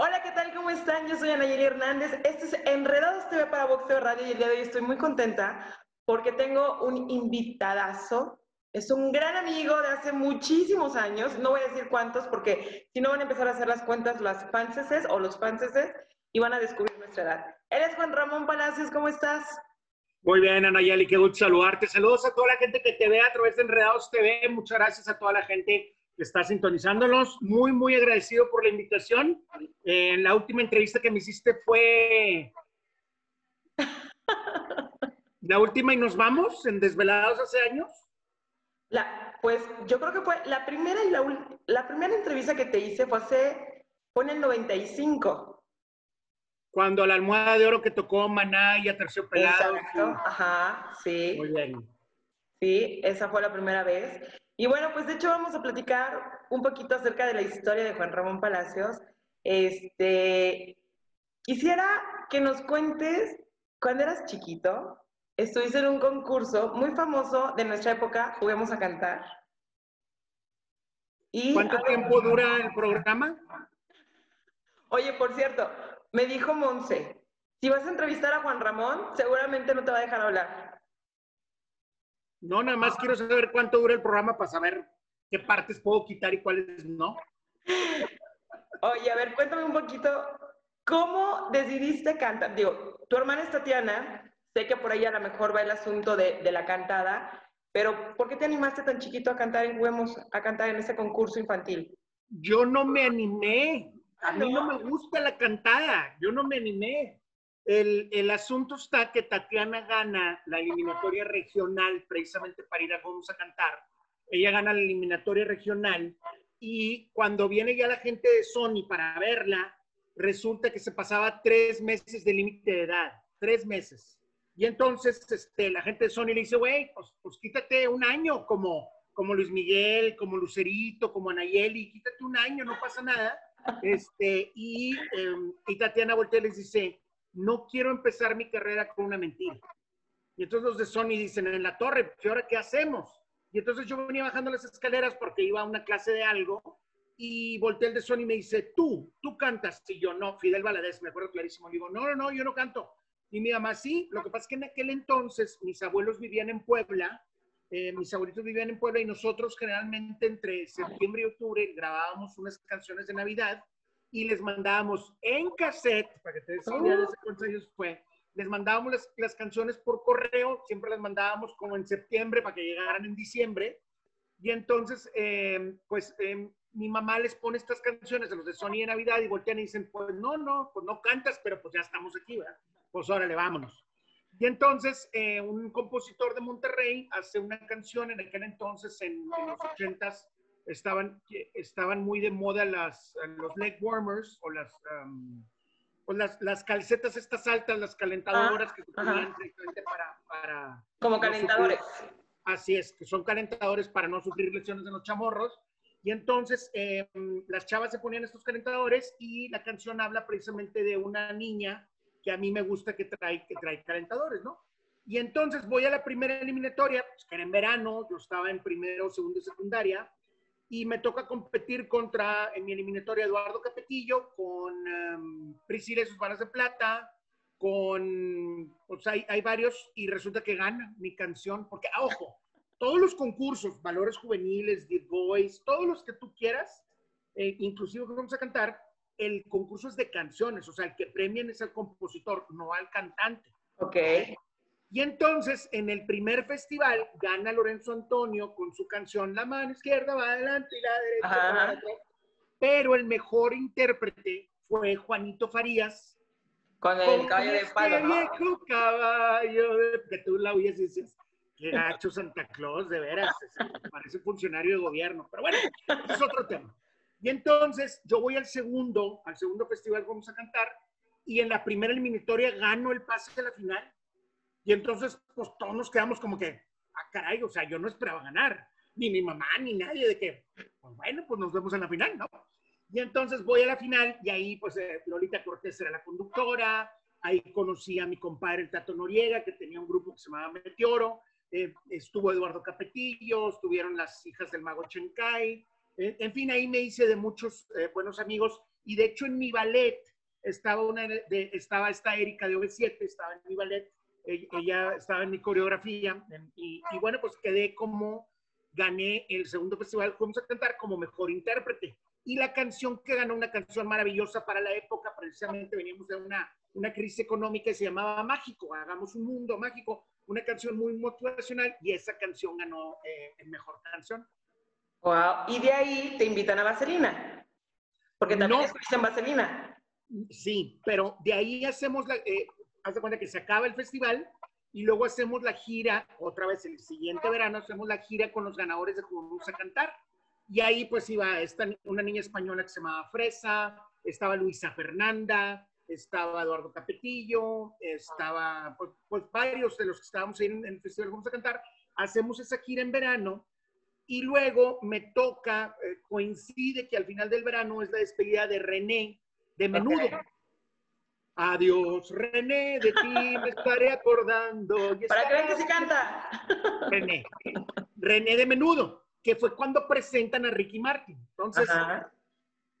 Hola, ¿qué tal? ¿Cómo están? Yo soy Anayeli Hernández. Este es Enredados TV para Boxeo Radio y el día de hoy estoy muy contenta porque tengo un invitadazo. Es un gran amigo de hace muchísimos años. No voy a decir cuántos porque si no van a empezar a hacer las cuentas las fanses o los fanses y van a descubrir nuestra edad. Él es Juan Ramón Palacios. ¿Cómo estás? Muy bien, Anayeli, qué gusto saludarte. Saludos a toda la gente que te ve a través de Enredados TV. Muchas gracias a toda la gente está sintonizándonos. Muy, muy agradecido por la invitación. Eh, la última entrevista que me hiciste fue la última y nos vamos en Desvelados hace años. La, pues yo creo que fue la primera y la, la primera entrevista que te hice fue hace, fue en el 95. Cuando la almohada de oro que tocó Maná y Aterciopelado. Exacto, ajá, sí. Muy bien. Sí, esa fue la primera vez. Y bueno, pues de hecho vamos a platicar un poquito acerca de la historia de Juan Ramón Palacios. Este, quisiera que nos cuentes, cuando eras chiquito, estuviste en un concurso muy famoso de nuestra época, Juguemos a Cantar. Y, ¿Cuánto tiempo dura el programa? Oye, por cierto, me dijo Monse, si vas a entrevistar a Juan Ramón, seguramente no te va a dejar hablar. No, nada más quiero saber cuánto dura el programa para saber qué partes puedo quitar y cuáles no. Oye, a ver, cuéntame un poquito, ¿cómo decidiste cantar? Digo, tu hermana es Tatiana, sé que por ahí a lo mejor va el asunto de, la cantada, pero ¿por qué te animaste tan chiquito a cantar en Huemos, a cantar en ese concurso infantil? Yo no me animé. A mí no me gusta la cantada. Yo no me animé. El, asunto está que Tatiana gana la eliminatoria regional precisamente para ir a Vamos a Cantar. Ella gana la eliminatoria regional y cuando viene ya la gente de Sony para verla, resulta que se pasaba tres meses de límite de edad, tres meses. Y entonces este, la gente de Sony le dice, güey, pues, pues, quítate un año como, como Luis Miguel, como Lucerito, como Anayeli, quítate un año, no pasa nada. Este, y, em, y Tatiana voltea les dice, no quiero empezar mi carrera con una mentira. Y entonces los de Sony dicen, en la torre, ¿y ahora qué hacemos? Y entonces yo venía bajando las escaleras porque iba a una clase de algo y volteé el de Sony y me dice, tú, tú cantas. Y yo, no, Fidel Valadez, me acuerdo clarísimo. Le digo, no, no, no, yo no canto. Y mi mamá, sí, lo que pasa es que en aquel entonces mis abuelos vivían en Puebla, eh, mis abuelitos vivían en Puebla y nosotros generalmente entre septiembre y octubre grabábamos unas canciones de Navidad y les mandábamos en cassette, para que te des idea de cuántos años fue, les mandábamos las, canciones por correo, siempre las mandábamos como en septiembre para que llegaran en diciembre. Y entonces, em, pues em, mi mamá les pone estas canciones de los de Sony de Navidad y voltean y dicen, pues no, no, pues no cantas, pero pues ya estamos aquí, ¿verdad? Pues órale, vámonos. Y entonces, eh, un compositor de Monterrey hace una canción en aquel entonces, en, en los ochentas, estaban, estaban muy de moda las, los leg warmers o las, o las, las calcetas estas altas, las calentadoras que se ponían para, para... Como calentadores. así es, que son calentadores para no sufrir lesiones en los chamorros. Y entonces em, las chavas se ponían estos calentadores y la canción habla precisamente de una niña que a mí me gusta que trae, que trae calentadores, ¿no? Y entonces voy a la primera eliminatoria, pues, que era en verano, yo estaba en primero, segundo y secundaria, y me toca competir contra, en mi eliminatoria, Eduardo Capetillo, con um, Priscila sus balas de plata, con, pues hay, hay, varios, y resulta que gana mi canción, porque, ah, ojo, todos los concursos, Valores Juveniles, The Voice, todos los que tú quieras, eh, inclusive que vamos a cantar, el concurso es de canciones, o sea, el que premian es al compositor, no al cantante. Ok. Y entonces, en el primer festival, gana Lorenzo Antonio con su canción La mano izquierda va adelante y la derecha va atrás. Pero el mejor intérprete fue Juanito Farías. Con el caballo de palo, este viejo caballo de... Que tú la oyes y dices, qué gacho Santa Claus, de veras. Parece funcionario de gobierno. Pero bueno, es otro tema. Y entonces, yo voy al segundo, al segundo festival vamos a cantar. Y en la primera eliminatoria gano el pase a la final y entonces, pues todos nos quedamos como que, ah, caray, o sea, yo no esperaba ganar, ni mi mamá, ni nadie, de que, pues bueno, pues nos vemos en la final, ¿no? Y entonces voy a la final y ahí, pues, eh, Lolita Cortés era la conductora, ahí conocí a mi compadre, el Tato Noriega, que tenía un grupo que se llamaba Meteoro, eh, estuvo Eduardo Capetillo, estuvieron las hijas del mago Chencay, en fin, ahí me hice de muchos eh, buenos amigos Y de hecho en mi ballet estaba, una de, estaba esta Erika de OV7, estaba en mi ballet, ella, estaba en mi coreografía y, y, bueno, pues quedé como, gané el segundo festival, fuimos a cantar como mejor intérprete. Y la canción que ganó, una canción maravillosa para la época, precisamente veníamos de una, una crisis económica y se llamaba Mágico, hagamos un mundo mágico, una canción muy motivacional y esa canción ganó eh, el mejor canción. Wow. Y de ahí te invitan a Vaselina. Porque también no, en Vaselina. Sí, pero de ahí hacemos la. Eh, haz de cuenta que se acaba el festival y luego hacemos la gira, otra vez el siguiente verano, hacemos la gira con los ganadores de Juventud a cantar. Y ahí pues iba esta, una niña española que se llamaba Fresa, estaba Luisa Fernanda, estaba Eduardo Capetillo, estaba pues, pues varios de los que estábamos en, en el festival Vamos a Cantar. Hacemos esa gira en verano y luego me toca, eh, coincide que al final del verano es la despedida de René de Menudo. Adiós, René, de ti me estaré acordando. ¿Para qué que se canta? René. René de Menudo, que fue cuando presentan a Ricky Martin. Entonces,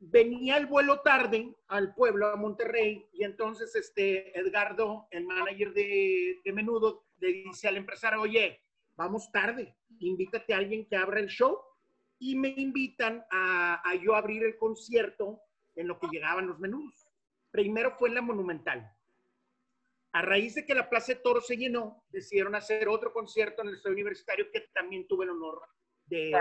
venía el vuelo tarde al pueblo, a Monterrey, y entonces este Edgardo, el manager de, de Menudo, le dice al empresario, oye, vamos tarde, invítate a alguien que abra el show. Y me invitan a, yo abrir el concierto en lo que llegaban los menús. Primero fue en la Monumental. A raíz de que la Plaza de Toro se llenó, decidieron hacer otro concierto en el Estadio Universitario que también tuve el honor de,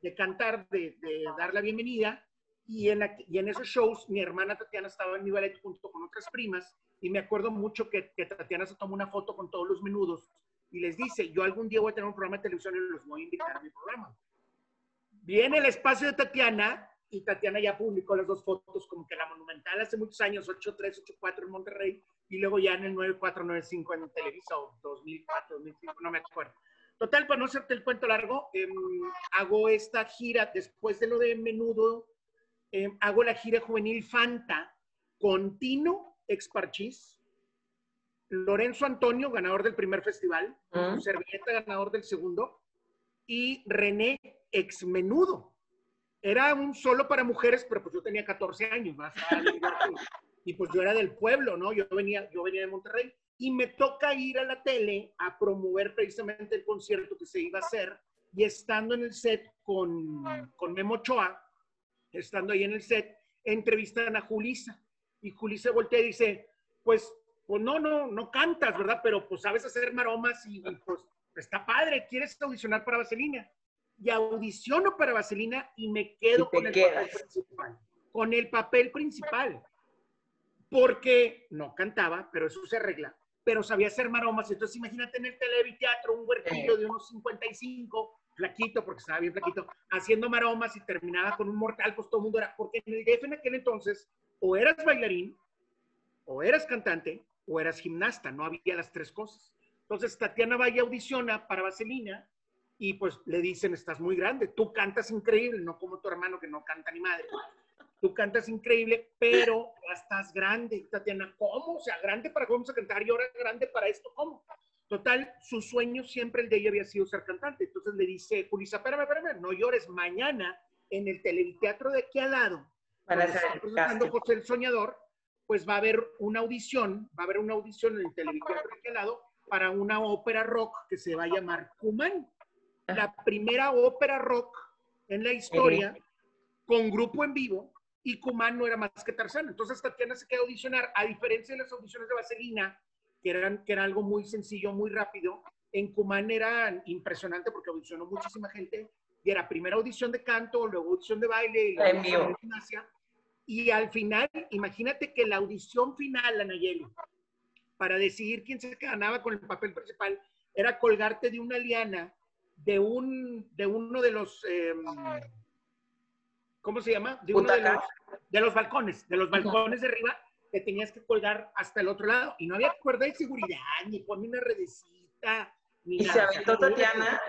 de, cantar, de, dar la bienvenida. Y en, y en esos shows, mi hermana Tatiana estaba en mi ballet junto con otras primas. Y me acuerdo mucho que, que Tatiana se tomó una foto con todos los menudos y les dice, yo algún día voy a tener un programa de televisión y los voy a invitar a mi programa. Viene el espacio de Tatiana y Tatiana ya publicó las dos fotos como que la Monumental hace muchos años, 8384 en Monterrey y luego ya en el 9495 en Televisa o 2004, 2005, no me acuerdo. Total, para no hacerte el cuento largo, em, hago esta gira después de lo de Menudo, em, hago la gira juvenil Fanta con Tino Exparchis, Lorenzo Antonio, ganador del primer festival, uh Servilleta, ganador del segundo, y René, ex menudo. Era un solo para mujeres, pero pues yo tenía 14 años, y pues yo era del pueblo, ¿no? Yo venía, yo venía de Monterrey, y me toca ir a la tele a promover precisamente el concierto que se iba a hacer, y estando en el set con, con Memo Ochoa, estando ahí en el set, entrevistan a Julisa, y Julisa voltea y dice, pues pues no, no, no cantas, ¿verdad? Pero pues sabes hacer maromas y, pues está padre, quieres audicionar para Vaselina. Y audiciono para Vaselina y me quedo con el papel principal. Con el papel principal. Porque no cantaba, pero eso se arregla. Pero sabía hacer maromas. Entonces imagínate en el televiteatro un huertillo de unos 55, flaquito, porque estaba bien flaquito, haciendo maromas y terminaba con un mortal, pues todo el mundo era, porque en el DF en aquel entonces, o eras bailarín, o eras cantante, o eras gimnasta, no había las tres cosas. Entonces Tatiana va y audiciona para Vaselina y pues le dicen, estás muy grande, tú cantas increíble, no como tu hermano que no canta ni madre. Tú cantas increíble, pero ya estás grande. Tatiana, ¿cómo? O sea, grande para cómo vamos a cantar y ahora grande para esto, ¿cómo? Total, su sueño siempre el de ella había sido ser cantante. Entonces le dice, Julissa, espérame, espérame, no llores, mañana en el televiteatro de aquí al lado, para presentando José el Soñador, pues va a haber una audición, va a haber una audición en el televisión de lado para una ópera rock que se va a llamar Cuman. La primera ópera rock en la historia con grupo en vivo y Cuman no era más que Tarzán. Entonces Tatiana se quedó a audicionar, a diferencia de las audiciones de Vaselina, que eran, que era algo muy sencillo, muy rápido, en Cuman era impresionante porque audicionó muchísima gente y era primera audición de canto, luego audición de baile y luego de gimnasia. Y al final, imagínate que la audición final, Anayeli, para decidir quién se ganaba con el papel principal, era colgarte de una liana de, un, de uno de los, em, ¿cómo se llama? De uno de los, de los balcones, de los balcones de arriba, que tenías que colgar hasta el otro lado. Y no había cuerda de seguridad, ni ponme una redecita, ni ¿Y se aventó Tatiana?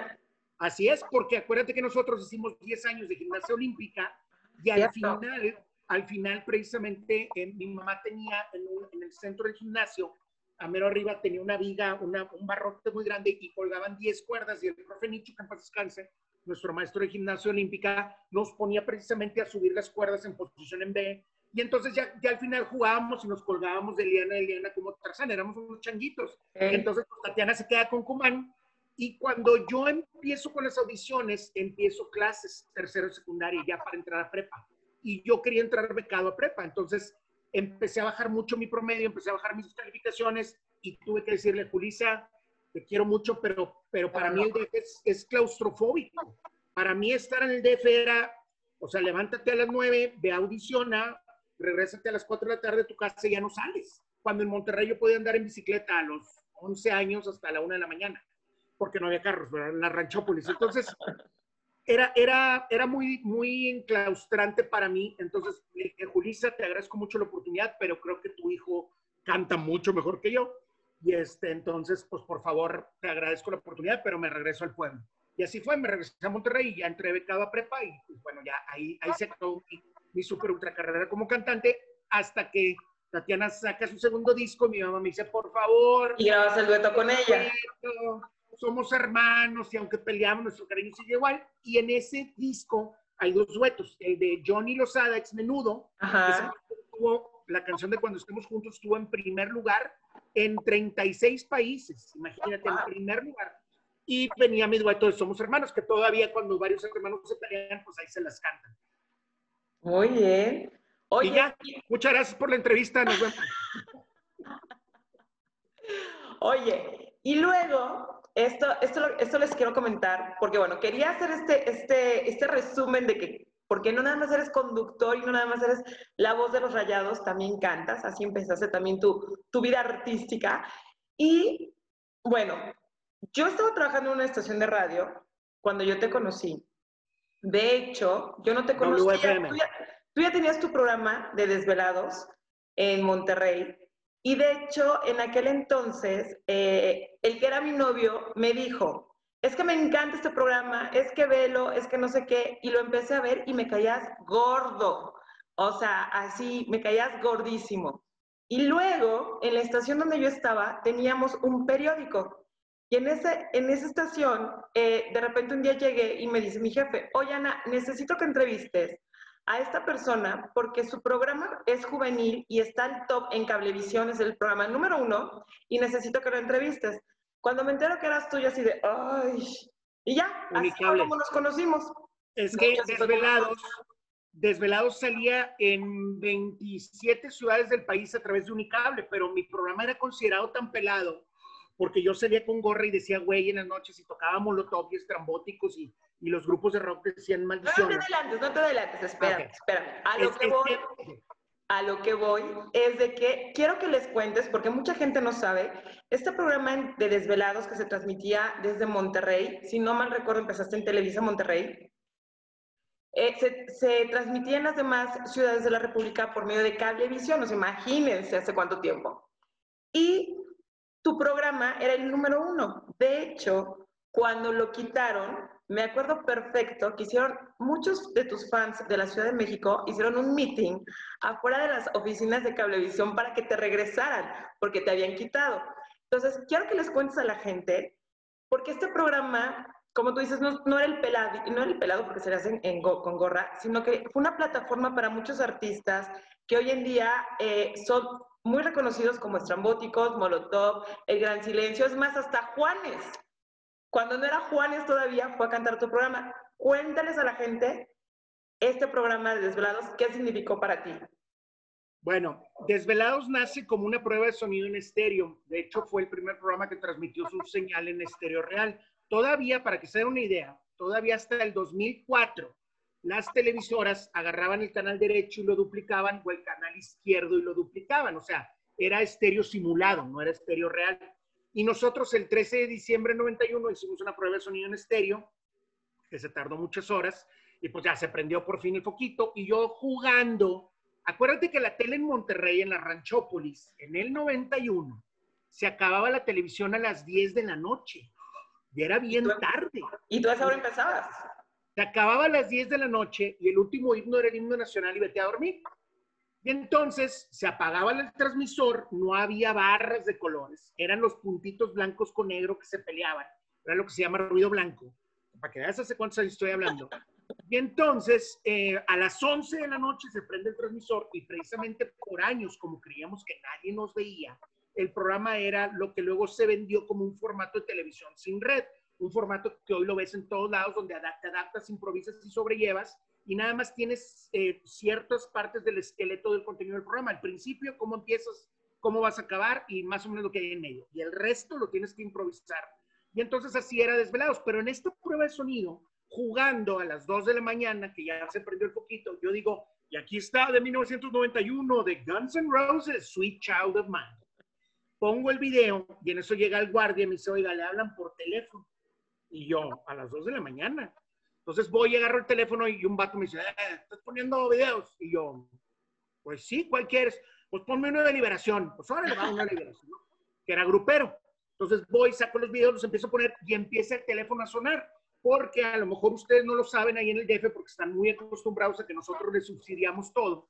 Así es, porque acuérdate que nosotros hicimos 10 años de gimnasia olímpica y al final al final precisamente eh, mi mamá tenía en, el centro del gimnasio, a mero arriba tenía una viga, una, un barrote muy grande y colgaban 10 cuerdas y el profe Nicho, paz descanse, nuestro maestro de gimnasio olímpica, nos ponía precisamente a subir las cuerdas en posición en B y entonces ya, ya al final jugábamos y nos colgábamos de liana de liana como Tarzán, éramos unos changuitos. Entonces pues, Tatiana se queda con Cumán y cuando yo empiezo con las audiciones, empiezo clases tercero y secundaria ya para entrar a prepa. Y yo quería entrar becado a prepa, entonces empecé a bajar mucho mi promedio, empecé a bajar mis calificaciones y tuve que decirle, Julisa, te quiero mucho, pero, pero para mí el DF es, claustrofóbico. Para mí estar en el DF era, o sea, levántate a las nueve, ve audiciona, regrésate a las 4 de la tarde a tu casa y ya no sales. Cuando en Monterrey yo podía andar en bicicleta a los 11 años hasta la 1 de la mañana, porque no había carros, ¿verdad? en la Ranchópolis. Entonces, era, era, era muy, muy enclaustrante para mí. Entonces, le Julissa, te agradezco mucho la oportunidad, pero creo que tu hijo canta mucho mejor que yo. Y este, entonces, pues por favor, te agradezco la oportunidad, pero me regreso al pueblo. Y así fue, me regresé a Monterrey y ya entré becado a prepa y pues, bueno, ya ahí, ahí se acabó mi super ultra carrera como cantante hasta que Tatiana saca su segundo disco, mi mamá me dice, por favor. Y grabas el dueto con ella. Somos hermanos y aunque peleamos, nuestro cariño sigue igual. Y en ese disco hay dos duetos, el de Johnny Lozada, ex menudo, la canción de Cuando estemos juntos estuvo en primer lugar en 36 países, imagínate, en primer lugar. Y venía mi dueto de Somos Hermanos, que todavía cuando varios hermanos se pelean, pues ahí se las cantan. Muy bien. Oye, ya, muchas gracias por la entrevista. Nos vemos. Oye, y luego, esto, esto, esto les quiero comentar, porque bueno, quería hacer este, este, este resumen de que, porque no nada más eres conductor y no nada más eres la voz de los rayados, también cantas, así empezaste también tu, tu vida artística. Y bueno, yo estaba trabajando en una estación de radio cuando yo te conocí de hecho, yo no te conocía. Tú ya, tenías tu programa de desvelados en Monterrey. Y de hecho, en aquel entonces, eh, el que era mi novio me dijo, es que me encanta este programa, es que velo, es que no sé qué. Y lo empecé a ver y me caías gordo. O sea, así, me caías gordísimo. Y luego, en la estación donde yo estaba, teníamos un periódico y en, ese, en esa estación, eh, de repente un día llegué y me dice mi jefe, oye Ana, necesito que entrevistes a esta persona porque su programa es juvenil y está al top en Cablevisión, es el programa número uno, y necesito que lo entrevistes. Cuando me entero que eras tú, yo así de, ay, y ya, así fue como nos conocimos. Es que Desvelados, Desvelados salía en 27 ciudades del país a través de Unicable, pero mi programa era considerado tan pelado porque yo salía con gorra y decía güey en las noches y tocaba molotov y estrambóticos y, y los grupos de rock decían maldiciones. No te adelantes, no te adelantes, espera, espera. A lo, que voy, a lo que voy es de que quiero que les cuentes, porque mucha gente no sabe, este programa de Desvelados que se transmitía desde Monterrey, si no mal recuerdo empezaste en Televisa Monterrey, eh, se, se, transmitía en las demás ciudades de la República por medio de cablevisión, o sea, imagínense hace cuánto tiempo. Y tu programa era el número uno. De hecho, cuando lo quitaron, me acuerdo perfecto que hicieron muchos de tus fans de la Ciudad de México, hicieron un meeting afuera de las oficinas de Cablevisión para que te regresaran, porque te habían quitado. Entonces, quiero que les cuentes a la gente, porque este programa, como tú dices, no, era el pelado, no era el pelado porque se le hacen en con gorra, sino que fue una plataforma para muchos artistas que hoy en día eh, son muy reconocidos como estrambóticos, Molotov, El Gran Silencio, es más, hasta Juanes. Cuando no era Juanes todavía, fue a cantar tu programa. Cuéntales a la gente este programa de Desvelados, ¿qué significó para ti? Bueno, Desvelados nace como una prueba de sonido en estéreo. De hecho, fue el primer programa que transmitió su señal en estéreo real. Todavía, para que se den una idea, todavía hasta el 2004, las televisoras agarraban el canal derecho y lo duplicaban o el canal izquierdo y lo duplicaban. O sea, era estéreo simulado, no era estéreo real. Y nosotros el 13 de diciembre de 91 hicimos una prueba de sonido en estéreo, que se tardó muchas horas, y pues ya se prendió por fin el foquito. Y yo jugando, acuérdate que la tele en Monterrey, en la Ranchópolis, en el 91, se acababa la televisión a las 10 de la noche. Y era bien tarde. ¿Y tú a esa hora empezabas? Se acababa a las 10 de la noche y el último himno era el himno nacional y vete a dormir. Y entonces se apagaba el transmisor, no había barras de colores, eran los puntitos blancos con negro que se peleaban. Era lo que se llama ruido blanco. Para que veas hace cuántos años estoy hablando. Y entonces, eh, a las 11 de la noche se prende el transmisor y precisamente por años, como creíamos que nadie nos veía, el programa era lo que luego se vendió como un formato de televisión sin red, un formato que hoy lo ves en todos lados, donde te adaptas, improvisas y sobrellevas, y nada más tienes eh, ciertas partes del esqueleto del contenido del programa. Al principio, cómo empiezas, cómo vas a acabar y más o menos lo que hay en medio. Y el resto lo tienes que improvisar. Y entonces así era desvelados. Pero en esta prueba de sonido, jugando a las 2 de la mañana, que ya se prendió el poquito, yo digo, y aquí está de 1991 de Guns N' Roses, Sweet Child of Mine. Pongo el video y en eso llega el guardia y me dice, oiga, le hablan por teléfono. Y yo, a las 2 de la mañana. Entonces voy agarro el teléfono y un vato me dice, eh, ¿estás poniendo videos? Y yo, pues sí, ¿cuál quieres? Pues ponme uno de liberación. Pues ahora le va una liberación, ¿no? Que era grupero. Entonces voy, saco los videos, los empiezo a poner y empieza el teléfono a sonar. Porque a lo mejor ustedes no lo saben ahí en el DF porque están muy acostumbrados a que nosotros les subsidiamos todo.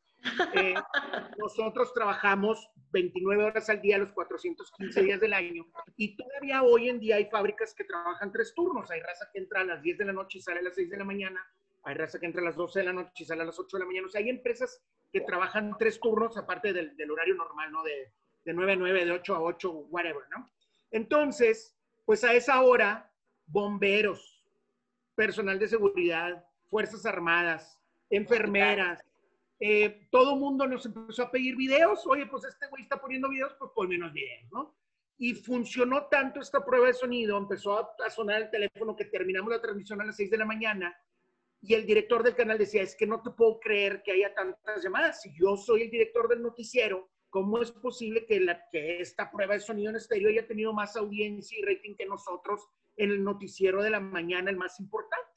Eh, nosotros trabajamos 29 horas al día, los 415 días del año, y todavía hoy en día hay fábricas que trabajan tres turnos. Hay raza que entra a las 10 de la noche y sale a las 6 de la mañana, hay raza que entra a las 12 de la noche y sale a las 8 de la mañana. O sea, hay empresas que trabajan tres turnos aparte del, del horario normal, ¿no? De, de 9 a 9, de 8 a 8, whatever, ¿no? Entonces, pues a esa hora, bomberos, personal de seguridad, Fuerzas Armadas, enfermeras, eh, todo mundo nos empezó a pedir videos. Oye, pues este güey está poniendo videos, pues por menos videos, ¿no? Y funcionó tanto esta prueba de sonido, empezó a, sonar el teléfono que terminamos la transmisión a las 6 de la mañana y el director del canal decía, es que no te puedo creer que haya tantas llamadas. Si yo soy el director del noticiero, ¿cómo es posible que, la, que esta prueba de sonido en estéreo haya tenido más audiencia y rating que nosotros en el noticiero de la mañana, el más importante?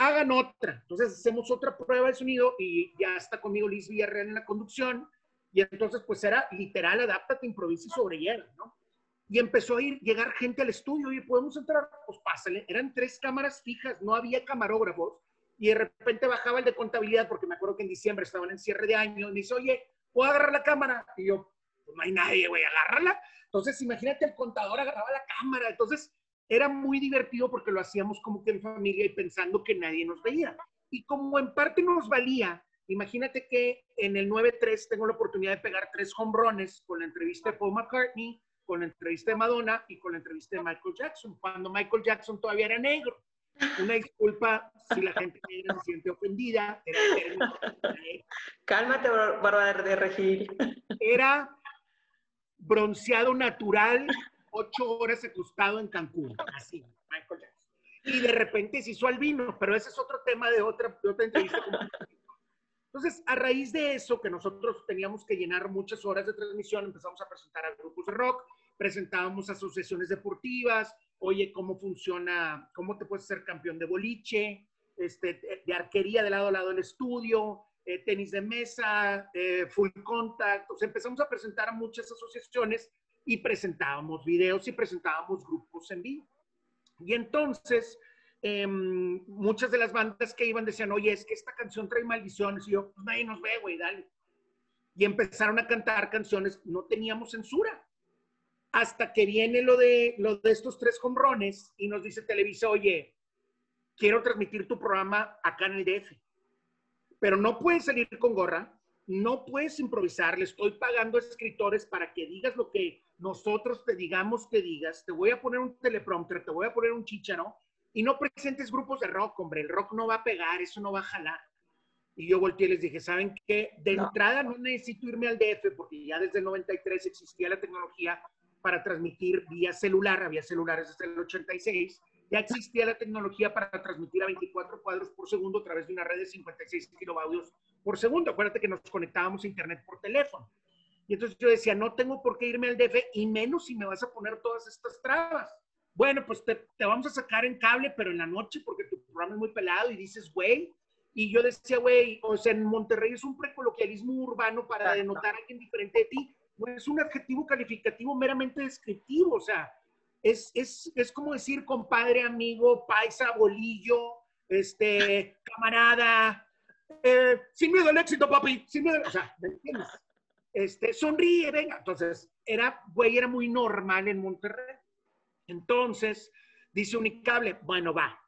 hagan otra. Entonces hacemos otra prueba de sonido y ya está conmigo Liz Villarreal en la conducción. Y entonces pues era literal, adáptate, improvisa y sobrelleva, ¿no? Y empezó a ir, llegar gente al estudio y podemos entrar, pues pásale. Eran tres cámaras fijas, no había camarógrafos. Y de repente bajaba el de contabilidad, porque me acuerdo que en diciembre estaban en cierre de año. Y me dice, oye, ¿puedo agarrar la cámara? Y yo, pues no hay nadie, güey, agárrala. Entonces, imagínate, el contador agarraba la cámara. Entonces, era muy divertido porque lo hacíamos como que en familia y pensando que nadie nos veía. Y como en parte nos valía, imagínate que en el 9-3 tengo la oportunidad de pegar tres hombrones con la entrevista de Paul McCartney, con la entrevista de Madonna y con la entrevista de Michael Jackson, cuando Michael Jackson todavía era negro. Una disculpa si la gente negra se siente ofendida. Cálmate, Bárbara de Regil. Era bronceado natural ocho horas acostado en Cancún, así, Michael Jackson. Y de repente se hizo albino, pero ese es otro tema de otra, de otra entrevista. Entonces, a raíz de eso, que nosotros teníamos que llenar muchas horas de transmisión, empezamos a presentar a grupos de rock, presentábamos asociaciones deportivas, oye, cómo funciona, cómo te puedes ser campeón de boliche, este, de arquería de lado a lado del estudio, eh, tenis de mesa, eh, full contact. Entonces empezamos a presentar a muchas asociaciones y presentábamos videos y presentábamos grupos en vivo. Y entonces, em, muchas de las bandas que iban decían, oye, es que esta canción trae maldiciones. Y yo, pues nadie nos ve, güey, dale. Y empezaron a cantar canciones, no teníamos censura. Hasta que viene lo de, lo de estos tres combrones y nos dice Televisa, oye, quiero transmitir tu programa acá en el DF. Pero no puedes salir con gorra, no puedes improvisar, le estoy pagando a escritores para que digas lo que nosotros te digamos que digas, te voy a poner un teleprompter, te voy a poner un chicharo y no presentes grupos de rock, hombre, el rock no va a pegar, eso no va a jalar. Y yo volteé y les dije, ¿saben qué? De entrada no necesito irme al DF porque ya desde el 93 existía la tecnología para transmitir vía celular, había celulares desde el 86, ya existía la tecnología para transmitir a 24 cuadros por segundo a través de una red de 56 kilovatios por segundo. Acuérdate que nos conectábamos a internet por teléfono. Y entonces yo decía, no tengo por qué irme al DF y menos si me vas a poner todas estas trabas. Bueno, pues te, vamos a sacar en cable, pero en la noche porque tu programa es muy pelado y dices, güey. Y yo decía, güey, o sea, en Monterrey es un precoloquialismo urbano para denotar a alguien diferente de ti. Es un adjetivo calificativo meramente descriptivo, o sea, es, es, es como decir compadre, amigo, paisa, bolillo, este, camarada, eh, sin miedo al éxito, papi, sin miedo, o sea, ¿me entiendes? Este, sonríe, venga. Entonces, era, güey, era muy normal en Monterrey. Entonces, dice Unicable, bueno, va.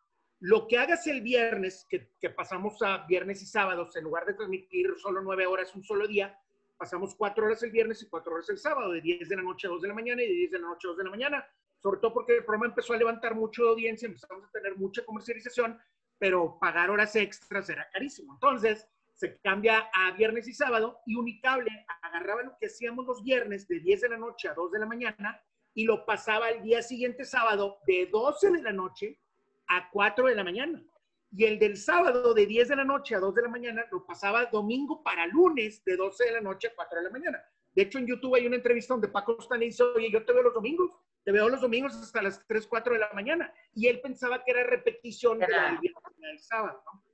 Lo que hagas el viernes, que, que pasamos a viernes y sábados, en lugar de transmitir solo nueve horas un solo día, pasamos cuatro horas el viernes y cuatro horas el sábado, de 10 de la noche a 2 de la mañana y de 10 de la noche a 2 de la mañana. Sobre todo porque el programa empezó a levantar mucho de audiencia, empezamos a tener mucha comercialización, pero pagar horas extras era carísimo. Entonces, se cambia a viernes y sábado y Unicable agarraba lo que hacíamos los viernes de 10 de la noche a 2 de la mañana y lo pasaba el día siguiente sábado de 12 de la noche a 4 de la mañana. Y el del sábado de 10 de la noche a 2 de la mañana lo pasaba domingo para lunes de 12 de la noche a 4 de la mañana. De hecho, en YouTube hay una entrevista donde Paco Stanley dice, oye, yo te veo los domingos, te veo los domingos hasta las 3, 4 de la mañana. Y él pensaba que era repetición de la del sábado, ¿no?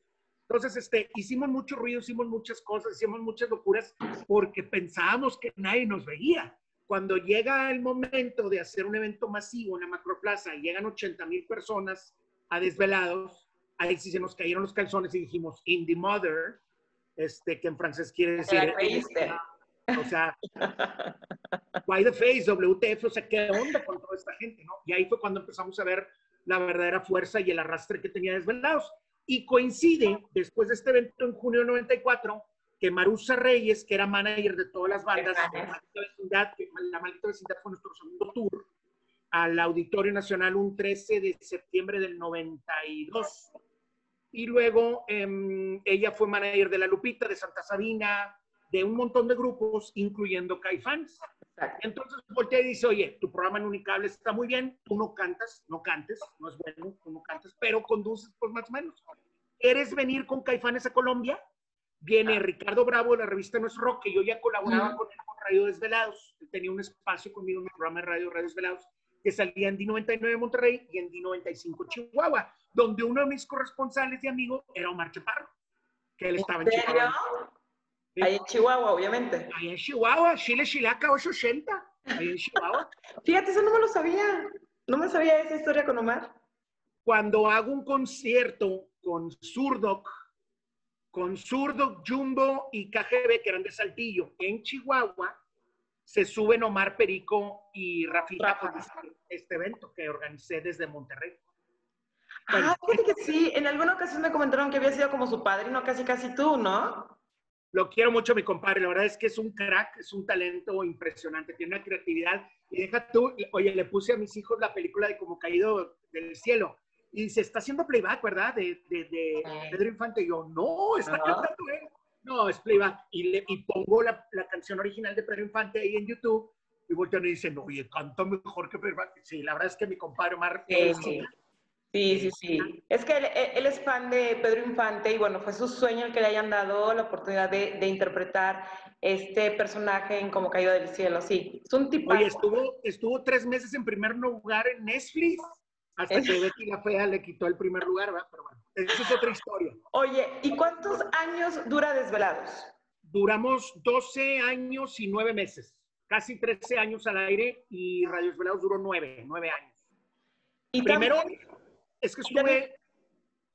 Entonces, este, hicimos mucho ruido, hicimos muchas cosas, hicimos muchas locuras porque pensábamos que nadie nos veía. Cuando llega el momento de hacer un evento masivo en la macroplaza y llegan 80 mil personas a desvelados, ahí sí se nos cayeron los calzones y dijimos, in the mother, este, que en francés quiere decir... O sea, why the face, WTF, o sea, ¿qué onda con toda esta gente, no? Y ahí fue cuando empezamos a ver la verdadera fuerza y el arrastre que tenía Desvelados. Y coincide, después de este evento en junio de 94, que Marusa Reyes, que era manager de todas las bandas, la maldita, vecindad, la maldita vecindad fue nuestro segundo tour al Auditorio Nacional un 13 de septiembre del 92 y luego eh, ella fue manager de La Lupita, de Santa Sabina, de un montón de grupos, incluyendo Caifans. Entonces voltea y dice, oye, tu programa en Unicable está muy bien, tú no cantas, no cantes, no es bueno, tú no cantes, pero conduces pues más o menos. ¿Quieres venir con Caifanes a Colombia? Viene ah. Ricardo Bravo de la revista No es Rock, que yo ya colaboraba con él con Radio Desvelados. Él tenía un espacio conmigo en mi programa de radio Radio Desvelados que salía en D99 Monterrey y en D95 Chihuahua, donde uno de mis corresponsales y amigos era Omar Chaparro, que él estaba en, Chihuahua. Ahí en Chihuahua, obviamente. Ahí en Chihuahua, Chile Chilaca 880. Ahí en Chihuahua. Fíjate, eso no me lo sabía. No me sabía esa historia con Omar. Cuando hago un concierto con Surdoc, con Surdoc, Jumbo y KGB, que eran de Saltillo, en Chihuahua, se suben Omar Perico y Rafita para este evento que organicé desde Monterrey. Ah, fíjate que sí, en alguna ocasión me comentaron que había sido como su padrino, casi casi tú, ¿no? Lo quiero mucho, mi compadre. La verdad es que es un crack, es un talento impresionante, tiene una creatividad. Y deja tú, oye, le puse a mis hijos la película de Como Caído del Cielo. Y se está haciendo playback, ¿verdad? De, de, Pedro Infante. Y yo, no, está cantando él. No, es playback. Y, le, y pongo la, la, canción original de Pedro Infante ahí en YouTube. Y voltean y dicen, oye, canta mejor que Pedro Infante. Sí, la verdad es que mi compadre Omar. Sí, sí. Sí, sí, sí. Es que él, es fan de Pedro Infante y bueno, fue su sueño el que le hayan dado la oportunidad de, de interpretar este personaje en Como Caído del Cielo. Sí, es un tipo. Oye, estuvo, estuvo tres meses en primer lugar en Netflix hasta que Betty la Fea le quitó el primer lugar, ¿verdad? Pero bueno, esa es otra historia. Oye, ¿y cuántos años dura Desvelados? Duramos 12 años y 9 meses. Casi 13 años al aire y Radio Desvelados duró 9, 9 años. Y Primero, es que estuve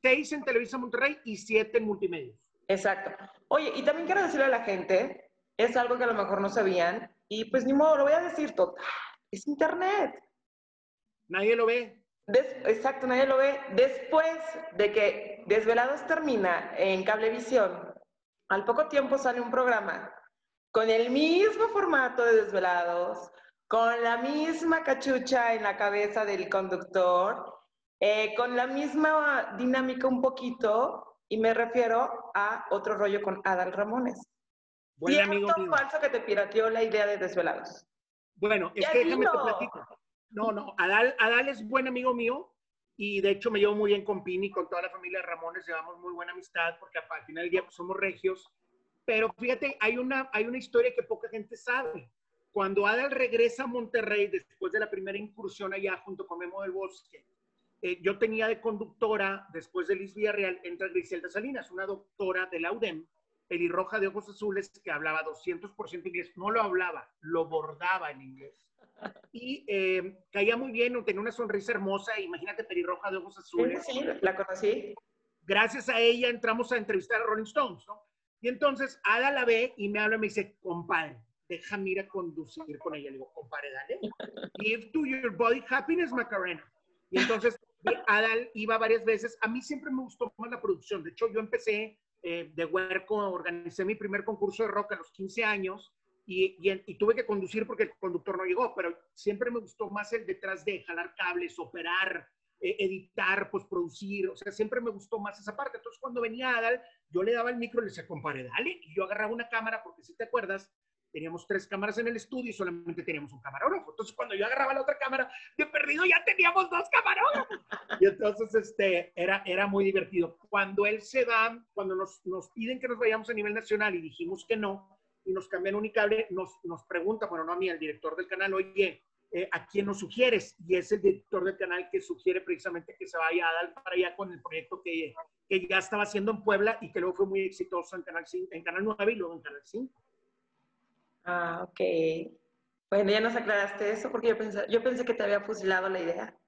6 en Televisa Monterrey y 7 en Multimedios. Exacto. Oye, y también quiero decirle a la gente, es algo que a lo mejor no sabían, y pues ni modo, lo voy a decir total, es Internet. Nadie lo ve exacto, nadie lo ve. Después de que Desvelados termina en Cablevisión, al poco tiempo sale un programa con el mismo formato de Desvelados, con la misma cachucha en la cabeza del conductor, eh, con la misma dinámica un poquito, y me refiero a otro rollo con Adal Ramones. Buen amigo falso que te pirateó la idea de Desvelados? Bueno, es que déjame te platico. No, no, Adal, Adal es buen amigo mío y de hecho me llevo muy bien con Pini, con toda la familia de Ramones, llevamos muy buena amistad porque al final del día pues, somos regios. Pero fíjate, hay una, hay una historia que poca gente sabe. Cuando Adal regresa a Monterrey después de la primera incursión allá junto con Memo del Bosque, eh, yo tenía de conductora, después de Liz Villarreal, entra Griselda Salinas, una doctora de la UDEM, pelirroja de ojos azules, que hablaba 200% inglés. No lo hablaba, lo bordaba en inglés y eh, caía muy bien, tenía una sonrisa hermosa, imagínate pelirroja de ojos azules. Sí, la conocí. Gracias a ella entramos a entrevistar a Rolling Stones, ¿no? Y entonces Ada la ve y me habla y me dice, compadre, déjame ir a conducir con ella. Le digo, compadre, dale. Give to your body happiness, Macarena. Y entonces Adal iba varias veces. A mí siempre me gustó más la producción. De hecho, yo empecé eh, de huerco, organicé mi primer concurso de rock a los 15 años y, tuve que conducir porque el conductor no llegó, pero siempre me gustó más el detrás de jalar cables, operar, eh, editar, pues producir, o sea, siempre me gustó más esa parte. Entonces, cuando venía Adal, yo le daba el micro y le decía, compadre, dale, y yo agarraba una cámara, porque si te acuerdas, teníamos tres cámaras en el estudio y solamente teníamos un camarógrafo. Entonces, cuando yo agarraba la otra cámara, de perdido ya teníamos dos camarógrafos. Y entonces, este, era, era muy divertido. Cuando él se da, cuando nos, nos piden que nos vayamos a nivel nacional y dijimos que no, y nos cambian Unicable, nos, nos pregunta, bueno, no a mí, al director del canal, oye, eh, ¿a quién nos sugieres? Y es el director del canal que sugiere precisamente que se vaya a dar para allá con el proyecto que, que ya estaba haciendo en Puebla y que luego fue muy exitoso en Canal, 5, en Canal 9 y luego en Canal 5. Ah, ok. Bueno, ya nos aclaraste eso porque yo pensé, yo pensé que te había fusilado la idea.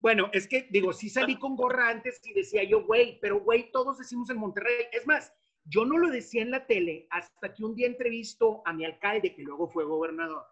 Bueno, es que digo, sí salí con gorra antes y decía yo, güey, pero güey, todos decimos en Monterrey. Es más, yo no lo decía en la tele hasta que un día entrevisto a mi alcalde, que luego fue gobernador,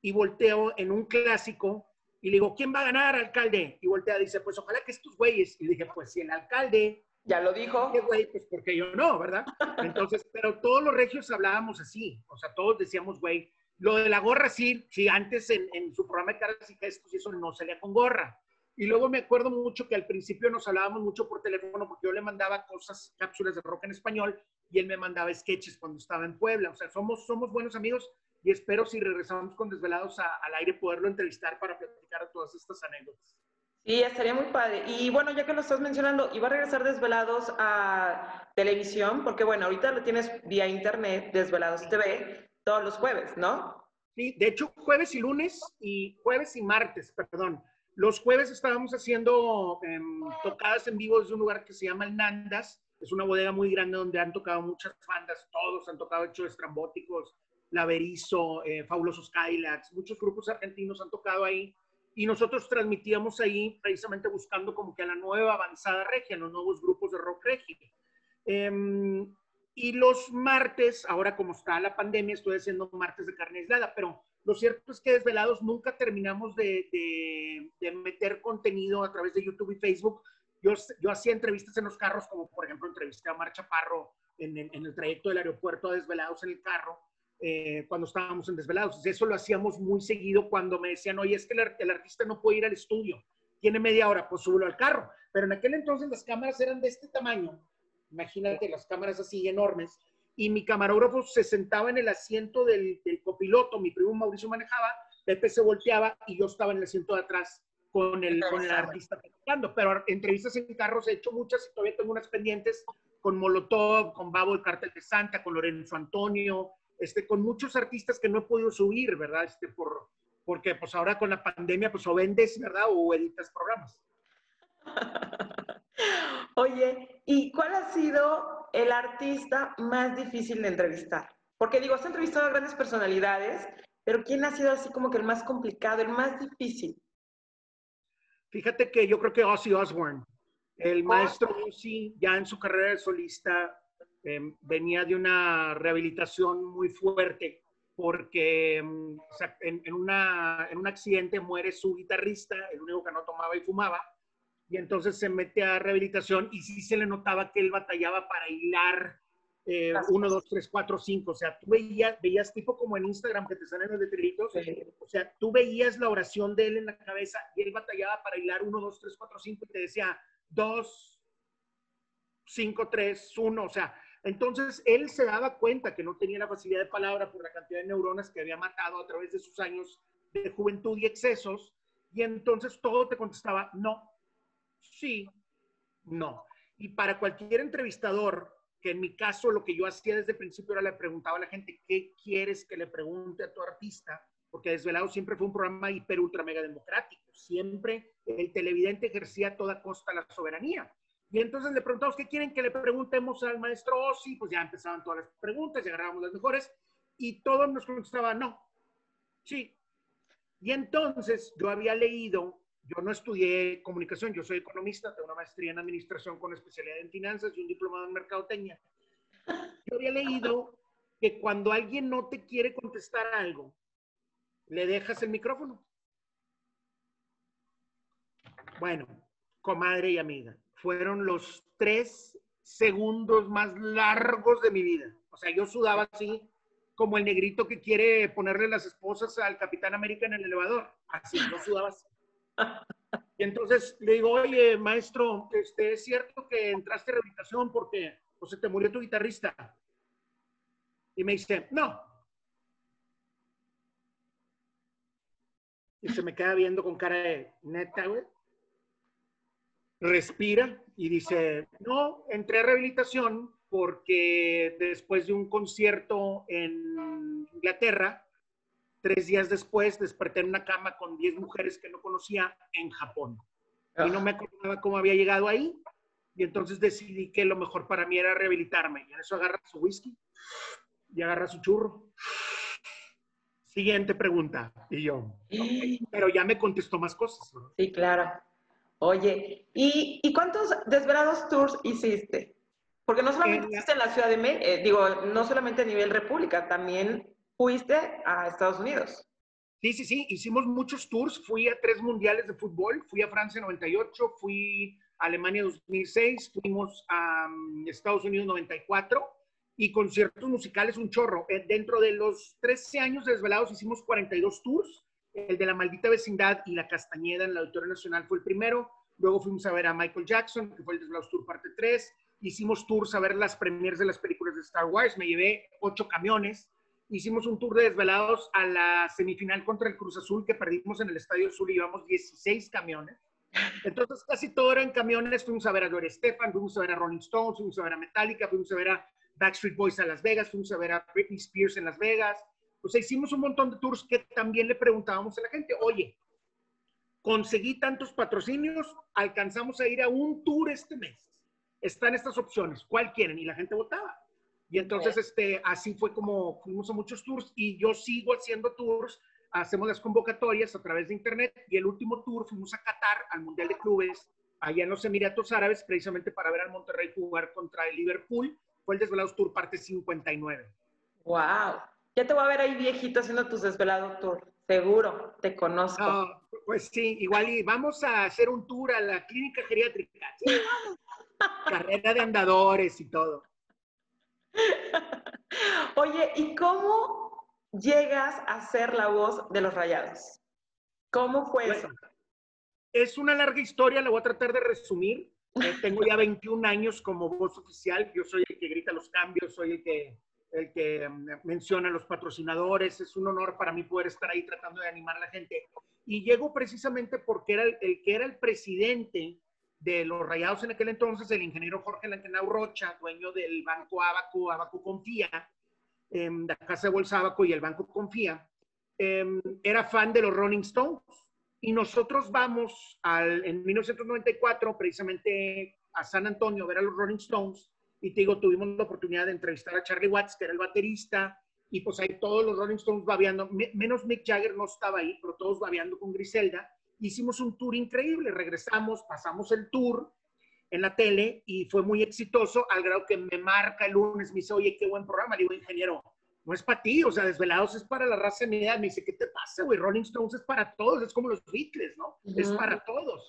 y volteo en un clásico y le digo, ¿quién va a ganar, alcalde? Y voltea dice, pues ojalá que estos güeyes. Y dije, pues si el alcalde... Ya lo dijo. ¿Qué güey? Pues porque yo no, ¿verdad? Entonces, pero todos los regios hablábamos así, o sea, todos decíamos, güey, lo de la gorra sí, sí, antes en, en su programa de caras y gestos y eso no salía con gorra. Y luego me acuerdo mucho que al principio nos hablábamos mucho por teléfono porque yo le mandaba cosas, cápsulas de rock en español y él me mandaba sketches cuando estaba en Puebla. O sea, somos, somos buenos amigos y espero si regresamos con Desvelados al aire poderlo entrevistar para platicar todas estas anécdotas. Sí, estaría muy padre. Y bueno, ya que lo estás mencionando, ¿iba a regresar Desvelados a televisión? Porque bueno, ahorita lo tienes vía internet, Desvelados TV, todos los jueves, ¿no? Sí, de hecho, jueves y lunes y jueves y martes, perdón los jueves estábamos haciendo em, tocadas en vivo desde un lugar que se llama El Nandas. Es una bodega muy grande donde han tocado muchas bandas, todos han tocado hecho estrambóticos, Laverizo, eh, Fabulosos Cadillacs, muchos grupos argentinos han tocado ahí. Y nosotros transmitíamos ahí precisamente buscando como que a la nueva avanzada regia, los nuevos grupos de rock regia. Em, y los martes, ahora como está la pandemia, estoy haciendo martes de carne aislada, pero lo cierto es que Desvelados nunca terminamos de, meter contenido a través de YouTube y Facebook. Yo, yo hacía entrevistas en los carros, como por ejemplo entrevisté a Marcha Parro en, el trayecto del aeropuerto a Desvelados en el carro, eh, cuando estábamos en Desvelados. Eso lo hacíamos muy seguido cuando me decían, oye, es que el, artista no puede ir al estudio, tiene media hora, pues súbelo al carro. Pero en aquel entonces las cámaras eran de este tamaño, imagínate las cámaras así enormes, y mi camarógrafo se sentaba en el asiento del, copiloto, mi primo Mauricio manejaba, Pepe se volteaba y yo estaba en el asiento de atrás con el, con el artista platicando. Pero entrevistas en carros he hecho muchas y todavía tengo unas pendientes con Molotov, con Babo el Cartel de Santa, con Lorenzo Antonio, este, con muchos artistas que no he podido subir, ¿verdad? Este, por, porque pues ahora con la pandemia pues o vendes, ¿verdad? O editas programas. Oye, ¿y cuál ha sido el artista más difícil de entrevistar? Porque digo, has entrevistado a grandes personalidades, pero ¿quién ha sido así como que el más complicado, el más difícil? Fíjate que yo creo que Ozzy Osbourne, el maestro Ozzy, ya en su carrera de solista, em, venía de una rehabilitación muy fuerte porque em, en, en, una, en un accidente muere su guitarrista, el único que no tomaba y fumaba, y entonces se mete a rehabilitación y sí se le notaba que él batallaba para hilar eh, uno, dos, tres, cuatro, cinco. O sea, tú veías, veías tipo como en Instagram que te salen los letreritos. O sea, tú veías la oración de él en la cabeza y él batallaba para hilar uno, dos, tres, cuatro, cinco y te decía dos, cinco, tres, uno. O sea, entonces él se daba cuenta que no tenía la facilidad de palabra por la cantidad de neuronas que había matado a través de sus años de juventud y excesos. Y entonces todo te contestaba, no, Sí, no. Y para cualquier entrevistador, que en mi caso lo que yo hacía desde el principio era le preguntaba a la gente, ¿qué quieres que le pregunte a tu artista? Porque Desvelado siempre fue un programa hiper, ultra, mega democrático. Siempre el televidente ejercía a toda costa la soberanía. Y entonces le preguntamos, ¿qué quieren que le preguntemos al maestro Ossi? Pues ya empezaban todas las preguntas, ya agarrábamos las mejores, y todos nos contestaban, no, sí. Y entonces yo había leído yo no estudié comunicación, yo soy economista, tengo una maestría en administración con especialidad en finanzas y un diplomado en mercadotecnia. Yo había leído que cuando alguien no te quiere contestar algo, le dejas el micrófono. Bueno, comadre y amiga. Fueron los tres segundos más largos de mi vida. O sea, yo sudaba así como el negrito que quiere ponerle las esposas al Capitán América en el elevador. Así, yo sudaba así. Y entonces le digo, oye, maestro, este, ¿es cierto que entraste en rehabilitación porque o se te murió tu guitarrista? Y me dice, no. Y se me queda viendo con cara de neta, güey. Respira y dice, no, entré a rehabilitación porque después de un concierto en Inglaterra, tres días después desperté en una cama con diez mujeres que no conocía en Japón. Y no me acordaba cómo había llegado ahí. Y entonces decidí que lo mejor para mí era rehabilitarme. Y en eso agarra su whisky y agarra su churro. Siguiente pregunta. Y yo, pero ya me contestó más cosas. Sí, claro. Oye, ¿y, cuántos desvelados tours hiciste? Porque no solamente hiciste en la Ciudad de México, eh, digo, no solamente a nivel república, también fuiste a Estados Unidos. Sí, sí, sí, hicimos muchos tours. Fui a tres mundiales de fútbol. Fui a Francia 98, fui a Alemania 2006, fuimos a mm, Estados Unidos 94 y conciertos musicales un chorro. Eh, dentro de los 13 años de Desvelados hicimos 42 tours. El de la maldita vecindad y la Castañeda en la Auditorio Nacional fue el primero. Luego fuimos a ver a Michael Jackson, que fue el Desvelados Tour parte 3. Hicimos tours a ver las premiers de las películas de Star Wars. Me llevé ocho camiones. Hicimos un tour de desvelados a la semifinal contra el Cruz Azul que perdimos en el Estadio Azul y llevamos 16 camiones. Entonces casi todo era en camiones. Fuimos a ver a Gloria Estefan, fuimos a ver a Rolling Stones, fuimos a ver a Metallica, fuimos a ver a Backstreet Boys a Las Vegas, fuimos a ver a Britney Spears en Las Vegas. O sea, hicimos un montón de tours que también le preguntábamos a la gente, oye, conseguí tantos patrocinios, alcanzamos a ir a un tour este mes. Están estas opciones, ¿cuál quieren? Y la gente votaba. Y entonces, este, así fue como fuimos a muchos tours y yo sigo haciendo tours, hacemos las convocatorias a través de internet y el último tour fuimos a Qatar, al Mundial de Clubes, allá en los Emiratos Árabes, precisamente para ver al Monterrey jugar contra el Liverpool fue el Desvelados Tour parte 59. ¡Wow! Ya te voy a ver ahí viejito haciendo tus Desvelados Tour. Seguro, te conozco. pues sí, igual y vamos a hacer un tour a la clínica geriátrica. Carrera de andadores y todo. Oye, ¿y cómo llegas a ser la voz de los rayados? ¿Cómo fue eso? Es una larga historia, la voy a tratar de resumir. Eh, tengo ya 21 años como voz oficial. Yo soy el que grita los cambios, soy el que, el que mm, menciona a los patrocinadores. Es un honor para mí poder estar ahí tratando de animar a la gente. Y llego precisamente porque era el, que era el presidente de los Rayados en aquel entonces, el ingeniero Jorge Lankenau Rocha, dueño del Banco Abaco, Abaco Confía, eh, la Casa de Bolsa Abaco y el Banco Confía, em, era fan de los Rolling Stones y nosotros vamos al, en 1994 precisamente a San Antonio a ver a los Rolling Stones y te digo, tuvimos la oportunidad de entrevistar a Charlie Watts, que era el baterista, y pues ahí todos los Rolling Stones babeando, menos Mick Jagger no estaba ahí, pero todos babeando con Griselda. Hicimos un tour increíble, regresamos, pasamos el tour en la tele y fue muy exitoso, al grado que me marca el lunes, me dice, oye, qué buen programa. Le digo, ingeniero, no es para ti, o sea, Desvelados es para la raza media. Me dice, ¿qué te pasa, güey? Rolling Stones es para todos, es como los Beatles, ¿no? Es para todos.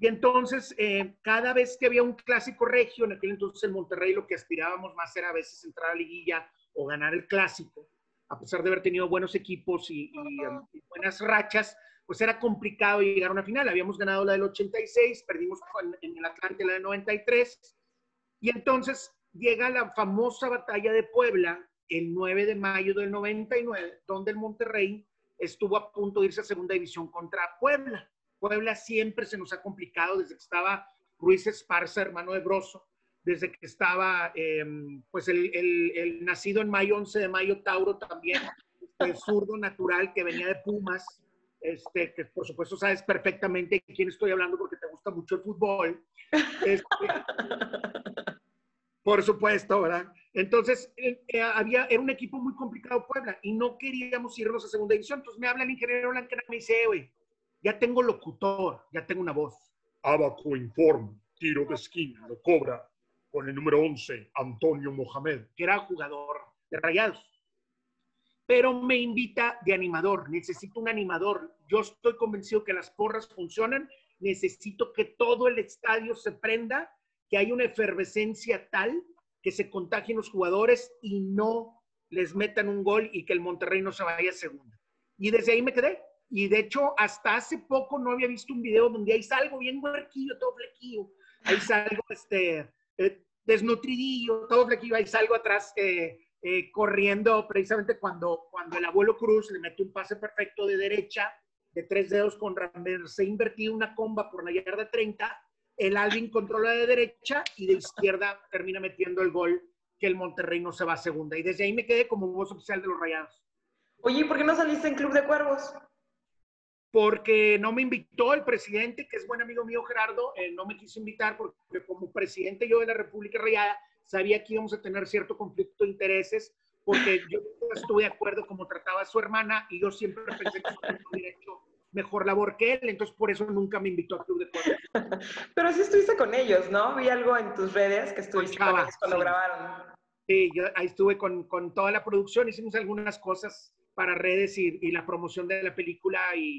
Y entonces, eh, cada vez que había un clásico regio, en aquel entonces en Monterrey lo que aspirábamos más era a veces entrar a liguilla o ganar el clásico, a pesar de haber tenido buenos equipos y, um, buenas rachas, pues era complicado llegar a una final. Habíamos ganado la del 86, perdimos en, en el Atlante la del 93, y entonces llega la famosa batalla de Puebla, el 9 de mayo del 99, donde el Monterrey estuvo a punto de irse a segunda división contra Puebla. Puebla siempre se nos ha complicado desde que estaba Ruiz Esparza, hermano de Broso, desde que estaba, em, pues, el, nacido en mayo, 11 de mayo, Tauro también, el zurdo natural que venía de Pumas, este, que por supuesto sabes perfectamente de quién estoy hablando porque te gusta mucho el fútbol. Este, por supuesto, ¿verdad? Entonces, eh, eh, había, era un equipo muy complicado Puebla y no queríamos irnos a segunda división. Entonces me habla el ingeniero Blanquera y me dice, güey, ya tengo locutor, ya tengo una voz. Abaco informa, tiro de esquina, lo cobra con el número 11, Antonio Mohamed. Que era jugador de Rayados. Pero me invita de animador, necesito un animador. Yo estoy convencido que las porras funcionan necesito que todo el estadio se prenda, que haya una efervescencia tal que se contagien los jugadores y no les metan un gol y que el Monterrey no se vaya a segunda. Y desde ahí me quedé. Y de hecho, hasta hace poco no había visto un video donde ahí salgo bien huerquillo, todo flequillo. Ahí salgo este, eh, desnutridillo, todo flequillo. Ahí salgo atrás eh, eh, corriendo precisamente cuando, cuando el abuelo Cruz le mete un pase perfecto de derecha, de tres dedos con se invertido una comba por la yarda 30. El Alvin controla de derecha y de izquierda termina metiendo el gol que el Monterrey no se va a segunda. Y desde ahí me quedé como voz oficial de los Rayados. Oye, ¿por qué no saliste en Club de Cuervos? Porque no me invitó el presidente, que es buen amigo mío Gerardo, eh, no me quiso invitar porque como presidente yo de la República Rayada sabía que íbamos a tener cierto conflicto de intereses, porque yo estuve de acuerdo como trataba a su hermana y yo siempre pensé que hubiera hecho mejor labor que él, entonces por eso nunca me invitó a Club de Cuervos. Pero sí estuviste con ellos, ¿no? Vi algo en tus redes que estuviste con, ellos cuando grabaron. Sí, yo ahí estuve con, con toda la producción, hicimos algunas cosas para redes y, la promoción de la película y,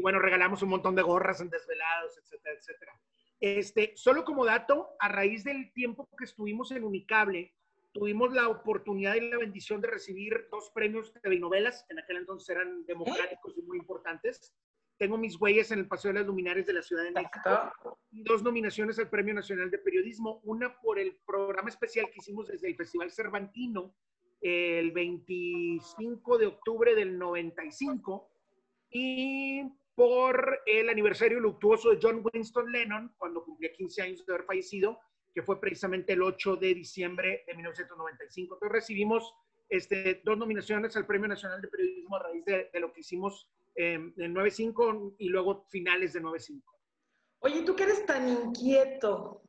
bueno, regalamos un montón de gorras en desvelados, etcétera, etcétera. Este, solo como dato, a raíz del tiempo que estuvimos en Unicable, tuvimos la oportunidad y la bendición de recibir dos premios de novelas, en aquel entonces eran democráticos y muy importantes. Tengo mis huellas en el Paseo de las Luminares de la Ciudad de México dos nominaciones al Premio Nacional de Periodismo, una por el programa especial que hicimos desde el Festival Cervantino, el 25 de octubre del 95 y por el aniversario luctuoso de John Winston Lennon, cuando cumplía 15 años de haber fallecido, que fue precisamente el 8 de diciembre de 1995. Entonces recibimos este, dos nominaciones al Premio Nacional de Periodismo a raíz de, lo que hicimos eh, en 95 y luego finales de 95. Oye, ¿tú qué eres tan inquieto?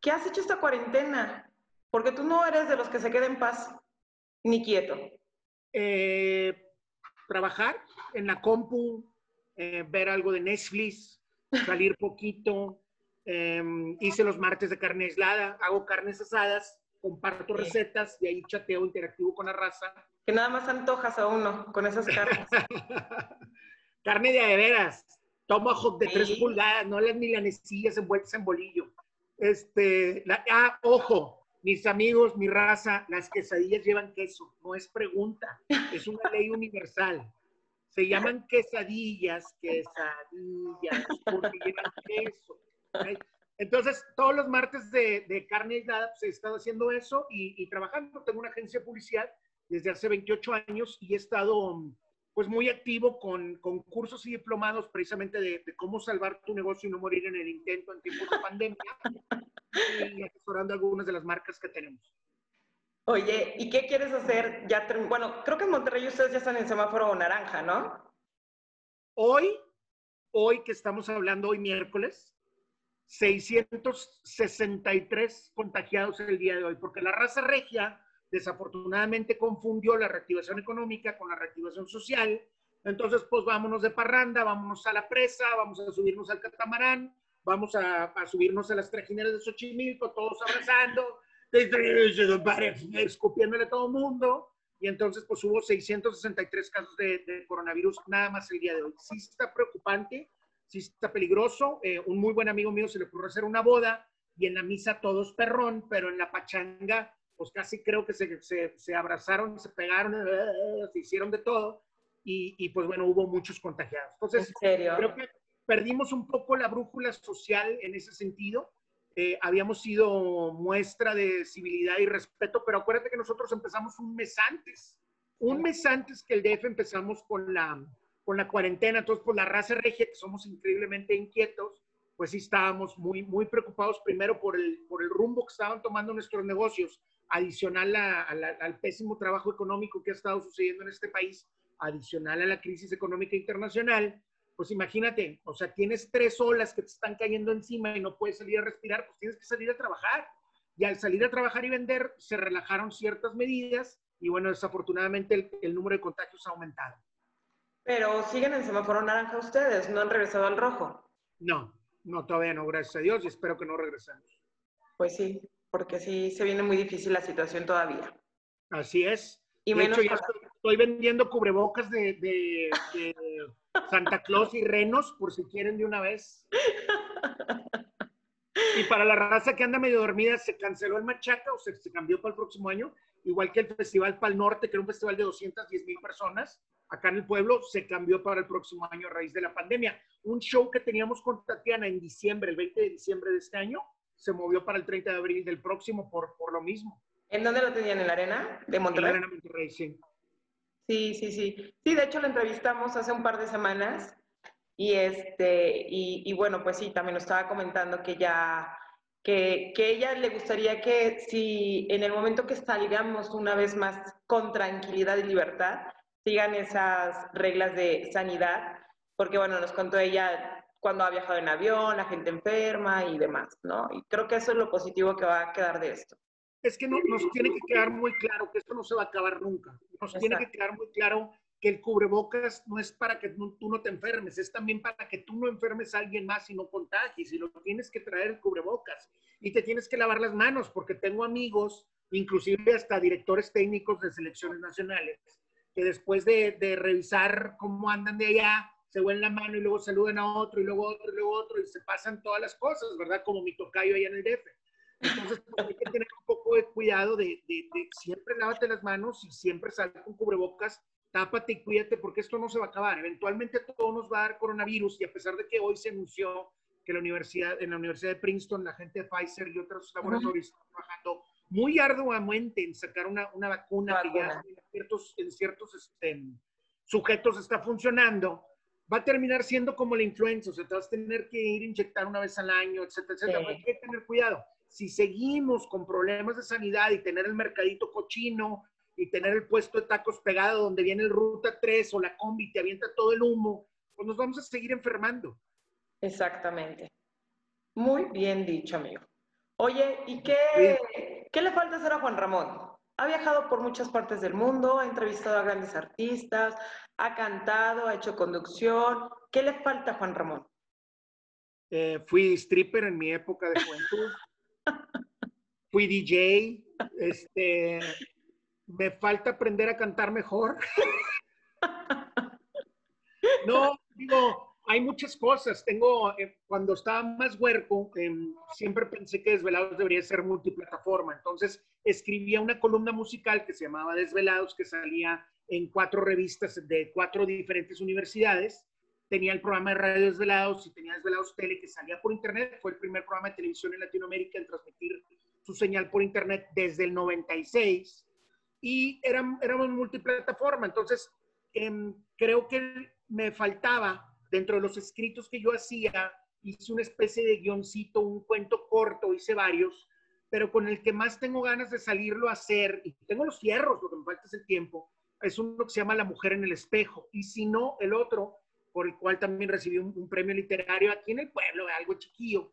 ¿Qué has hecho esta cuarentena? Porque tú no eres de los que se queda en paz ni quieto? Eh, trabajar en la compu, eh, ver algo de Netflix, salir poquito. Em, hice los martes de carne aislada, hago carnes asadas, comparto recetas y ahí chateo interactivo con la raza. Que nada más antojas a uno con esas carnes. Carne de adeveras, tomahawk de tres pulgadas, no las milanecillas envueltas en bolillo. Este, ah, ojo, mis amigos, mi raza, las quesadillas llevan queso, no es pregunta, es una ley universal. Se llaman quesadillas, quesadillas, porque llevan queso. Entonces, todos los martes de, de carne aislada pues, he estado haciendo eso y, y, trabajando. Tengo una agencia policial desde hace 28 años y he estado pues muy activo con, con cursos y diplomados precisamente de, de, cómo salvar tu negocio y no morir en el intento en tiempos de pandemia y asesorando algunas de las marcas que tenemos. Oye, ¿y qué quieres hacer? Ya bueno, creo que en Monterrey ustedes ya están en semáforo naranja, ¿no? Hoy, hoy que estamos hablando, hoy miércoles, 663 contagiados el día de hoy, porque la raza regia desafortunadamente confundió la reactivación económica con la reactivación social. Entonces, pues vámonos de parranda, vámonos a la presa, vamos a subirnos al catamarán, vamos a, subirnos a las trajineras de Xochimilco, todos abrazando, escupiéndole a todo mundo. Y entonces, pues hubo 663 casos de, coronavirus nada más el día de hoy. Sí está preocupante, sí está peligroso. Eh, un muy buen amigo mío se le ocurrió hacer una boda y en la misa todos perrón, pero en la pachanga, pues casi creo que se, se, se abrazaron, se pegaron, se hicieron de todo. Y, y, pues bueno, hubo muchos contagiados. Entonces, creo que perdimos un poco la brújula social en ese sentido. Eh, habíamos sido muestra de civilidad y respeto, pero acuérdate que nosotros empezamos un mes antes, un mes antes que el DF empezamos con la, con la cuarentena, entonces por la raza regia, que somos increíblemente inquietos, pues sí estábamos muy, muy preocupados primero por el, por el rumbo que estaban tomando nuestros negocios, adicional al pésimo trabajo económico que ha estado sucediendo en este país, adicional a la crisis económica internacional, pues imagínate, o sea, tienes tres olas que te están cayendo encima y no puedes salir a respirar, pues tienes que salir a trabajar. Y al salir a trabajar y vender, se relajaron ciertas medidas y bueno, desafortunadamente el, número de contagios ha aumentado. Pero siguen en semáforo naranja ustedes, ¿no han regresado al rojo? No, no, todavía no, gracias a Dios, y espero que no regresemos. Pues sí, porque sí se viene muy difícil la situación todavía. Así es. Y menos Estoy vendiendo cubrebocas de, de, Santa Claus y renos, por si quieren de una vez. Y para la raza que anda medio dormida, se canceló el Machaca o se, se cambió para el próximo año, igual que el Festival Pal Norte, que era un festival de 210 mil personas acá en el pueblo, se cambió para el próximo año a raíz de la pandemia. Un show que teníamos con Tatiana en diciembre, el 20 de diciembre de este año, se movió para el 30 de abril del próximo por, por lo mismo. ¿En dónde lo tenían? ¿En la arena de Monterrey? En la arena Monterrey, sí. Sí, sí, sí. Sí, de hecho lo entrevistamos hace un par de semanas y este, y, y bueno, pues sí, también nos estaba comentando que ya, que, que ella le gustaría que si en el momento que salgamos una vez más con tranquilidad y libertad, sigan esas reglas de sanidad, porque bueno, nos contó ella cuando ha viajado en avión, la gente enferma y demás, ¿no? Y creo que eso es lo positivo que va a quedar de esto es que no, nos tiene que quedar muy claro que esto no se va a acabar nunca. Nos tiene que quedar muy claro que el cubrebocas no es para que tú no te enfermes, es también para que tú no enfermes a alguien más y no contagies. Y lo tienes que traer el cubrebocas y te tienes que lavar las manos, porque tengo amigos, inclusive hasta directores técnicos de selecciones nacionales, que después de, de revisar cómo andan de allá, se huelen la mano y luego saludan a otro y luego otro y luego otro y se pasan todas las cosas, ¿verdad? Como mi tocayo allá en el DF. Entonces, pues, hay que tener un poco de cuidado de, de, siempre lávate las manos y siempre sal con cubrebocas, tápate y cuídate porque esto no se va a acabar. Eventualmente todo nos va a dar coronavirus y a pesar de que hoy se anunció que la universidad, en la Universidad de Princeton, la gente de Pfizer y otros laboratorios están trabajando muy arduamente en sacar una, una vacuna que ya en ciertos, en ciertos este, sujetos está funcionando, va a terminar siendo como la influenza, o sea, te vas a tener que ir a inyectar una vez al año, etcétera, etcétera. Hay que tener cuidado si seguimos con problemas de sanidad y tener el mercadito cochino y tener el puesto de tacos pegado donde viene el Ruta 3 o la combi te avienta todo el humo, pues nos vamos a seguir enfermando. Exactamente. Muy bien dicho, amigo. Oye, ¿y qué, qué le falta hacer a Juan Ramón? Ha viajado por muchas partes del mundo, ha entrevistado a grandes artistas, ha cantado, ha hecho conducción. ¿Qué le falta a Juan Ramón? Eh, fui stripper en mi época de juventud. fui DJ, este, me falta aprender a cantar mejor. no, digo, hay muchas cosas. Tengo, eh, cuando estaba más huerco, em, siempre pensé que Desvelados debería ser multiplataforma. Entonces, escribía una columna musical que se llamaba Desvelados, que salía en cuatro revistas de cuatro diferentes universidades tenía el programa de Radio Desvelados y tenía Desvelados Tele que salía por internet. Fue el primer programa de televisión en Latinoamérica en transmitir su señal por internet desde el 96 y éramos, éramos multiplataforma. Entonces, em, creo que me faltaba, dentro de los escritos que yo hacía, hice una especie de guioncito, un cuento corto, hice varios, pero con el que más tengo ganas de salirlo a hacer, y tengo los fierros, lo que me falta es el tiempo, es uno que se llama La mujer en el espejo, y si no, el otro por el cual también recibí un, premio literario aquí en el pueblo, algo chiquillo,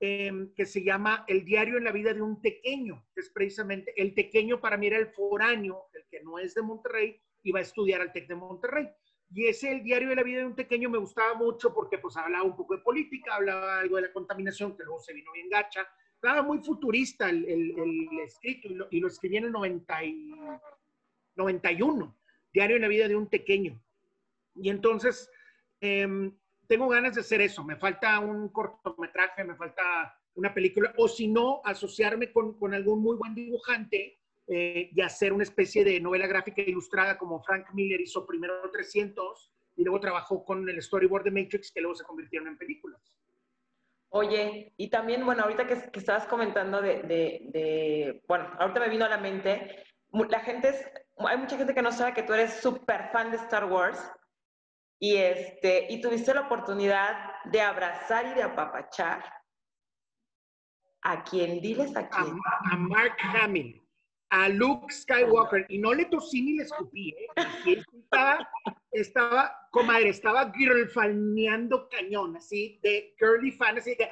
em, que se llama El diario en la vida de un tequeño, que es precisamente, el tequeño para mí era el foráneo, el que no es de Monterrey, iba a estudiar al TEC de Monterrey. Y ese, el diario de la vida de un tequeño, me gustaba mucho porque pues hablaba un poco de política, hablaba algo de la contaminación, que luego se vino bien gacha. Estaba muy futurista el, el, escrito y lo, y lo, escribí en el 90 y, 91, Diario en la vida de un tequeño. Y entonces Em, tengo ganas de hacer eso. Me falta un cortometraje, me falta una película, o si no, asociarme con algún muy buen dibujante eh, y hacer una especie de novela gráfica ilustrada como Frank Miller hizo primero 300 y luego trabajó con el storyboard de Matrix que luego se convirtieron en películas. Oye, y también, bueno, ahorita que, que estabas comentando de, de, de, bueno, ahorita me vino a la mente, la gente es, hay mucha gente que no sabe que tú eres súper fan de Star Wars y, este, y tuviste la oportunidad de abrazar y de apapachar a quien diles a quién. A, Mark Hamill, a Luke Skywalker, y no le tosí ni le escupí, ¿eh? estaba, estaba, comadre, estaba girlfaneando cañón, así, de girly fan, así que...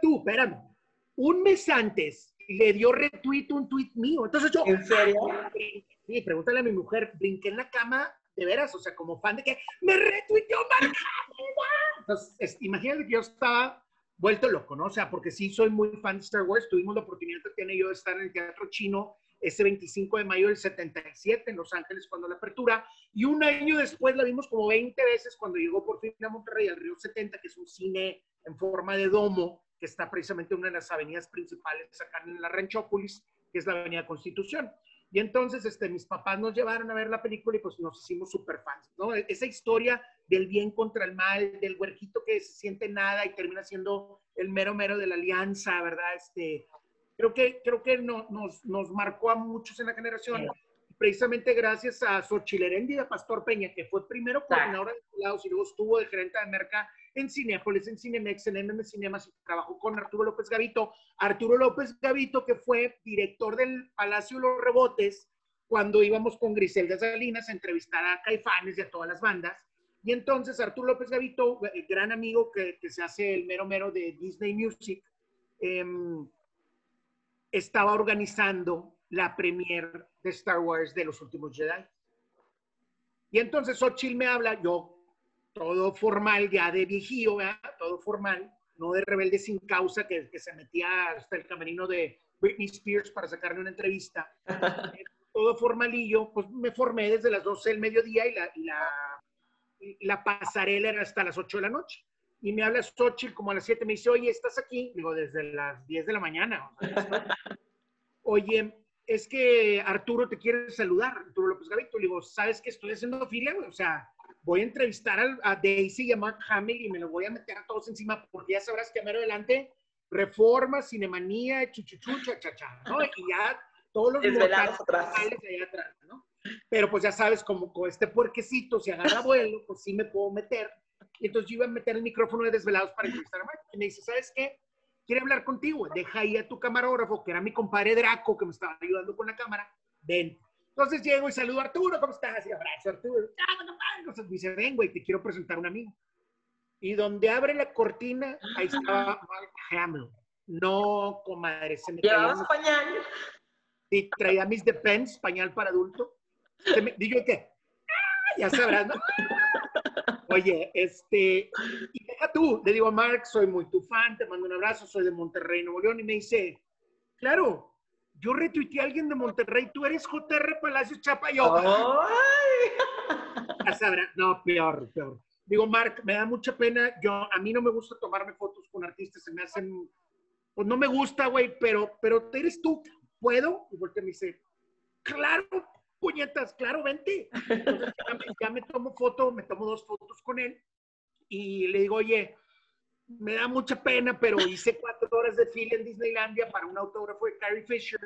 Tú, espérame. Un mes antes le dio retweet un tweet mío. Entonces yo. ¿En serio? Sí, pregúntale a mi mujer. Brinqué en la cama de veras, o sea, como fan de que me retuiteó Mark Entonces, imagínate que yo estaba vuelto loco, ¿no? O sea, porque sí soy muy fan de Star Wars, tuvimos la oportunidad que tiene yo de estar en el teatro chino ese 25 de mayo del 77 en Los Ángeles cuando la apertura. Y un año después la vimos como 20 veces cuando llegó por fin a Monterrey, al Río 70, que es un cine en forma de domo, que está precisamente en una de las avenidas principales acá en la Ranchópolis, que es la Avenida Constitución. Y entonces este, mis papás nos llevaron a ver la película y pues nos hicimos súper fans, ¿no? Esa historia del bien contra el mal, del huerquito que se siente nada y termina siendo el mero mero de la alianza, ¿verdad? Este, creo que, creo que no, nos, nos marcó a muchos en la generación. Precisamente gracias a Xochitl Heréndida Pastor Peña, que fue primero coordinadora de lados y luego estuvo de gerente de merca en Cinepolis, en Cinemex, en MM Cinemas trabajó con Arturo López Gavito. Arturo López Gavito, que fue director del Palacio los Rebotes cuando íbamos con Griselda Salinas a entrevistar a Caifanes y a todas las bandas. Y entonces Arturo López Gavito, el gran amigo que, que se hace el mero mero de Disney Music, em, estaba organizando la premier de Star Wars de los últimos Jedi. Y entonces Xochitl me habla, yo todo formal, ya de viejío, todo formal, no de rebelde sin causa que, que, se metía hasta el camerino de Britney Spears para sacarle una entrevista. todo formalillo, pues me formé desde las 12 del mediodía y la, y la, y la pasarela era hasta las 8 de la noche. Y me habla Xochitl como a las 7, me dice, oye, ¿estás aquí? Digo, desde las 10 de la mañana. oye, es que Arturo te quiere saludar, Arturo López Gavito. Le digo, ¿sabes que estoy haciendo fila, O sea, voy a entrevistar a, Daisy y a Mark Hamill y me lo voy a meter a todos encima porque ya sabrás que a mero adelante reforma, cinemanía, chuchuchu, cha, ¿no? Y ya todos los Desvelados atrás. allá atrás, ¿no? Pero pues ya sabes, como con este puerquecito, si agarra vuelo, pues sí me puedo meter. Y entonces yo iba a meter el micrófono de Desvelados para entrevistar a Mark. Y me dice, ¿sabes qué? Quiere hablar contigo. Deja ahí a tu camarógrafo, que era mi compadre Draco, que me estaba ayudando con la cámara. Ven. Entonces llego y saludo a Arturo, ¿cómo estás? Y abrazo a Arturo. Entonces dice, ven, güey, te quiero presentar a un amigo. Y donde abre la cortina, ahí estaba Mark Hamill. No, comadre, se me ¿Llevabas pañal? Sí, traía mis Depends, pañal para adulto. digo que, ¡ah! ya sabrás, ¿no? Oye, este, y deja tú, le digo a Mark, soy muy tu fan, te mando un abrazo, soy de Monterrey, Nuevo León, y me dice, claro, yo retuiteé a alguien de Monterrey, tú eres JR Palacios Chapa, yo. Ya sabrá, no, peor, peor. Digo, Mark, me da mucha pena, yo, a mí no me gusta tomarme fotos con artistas, se me hacen, pues no me gusta, güey, pero, pero eres tú, ¿puedo? Y porque me dice, claro, puñetas, claro, vente. Entonces ya me, ya me tomo foto, me tomo dos fotos con él y le digo, oye, me da mucha pena, pero hice cuatro horas de fila en Disneylandia para un autógrafo de Carrie Fisher.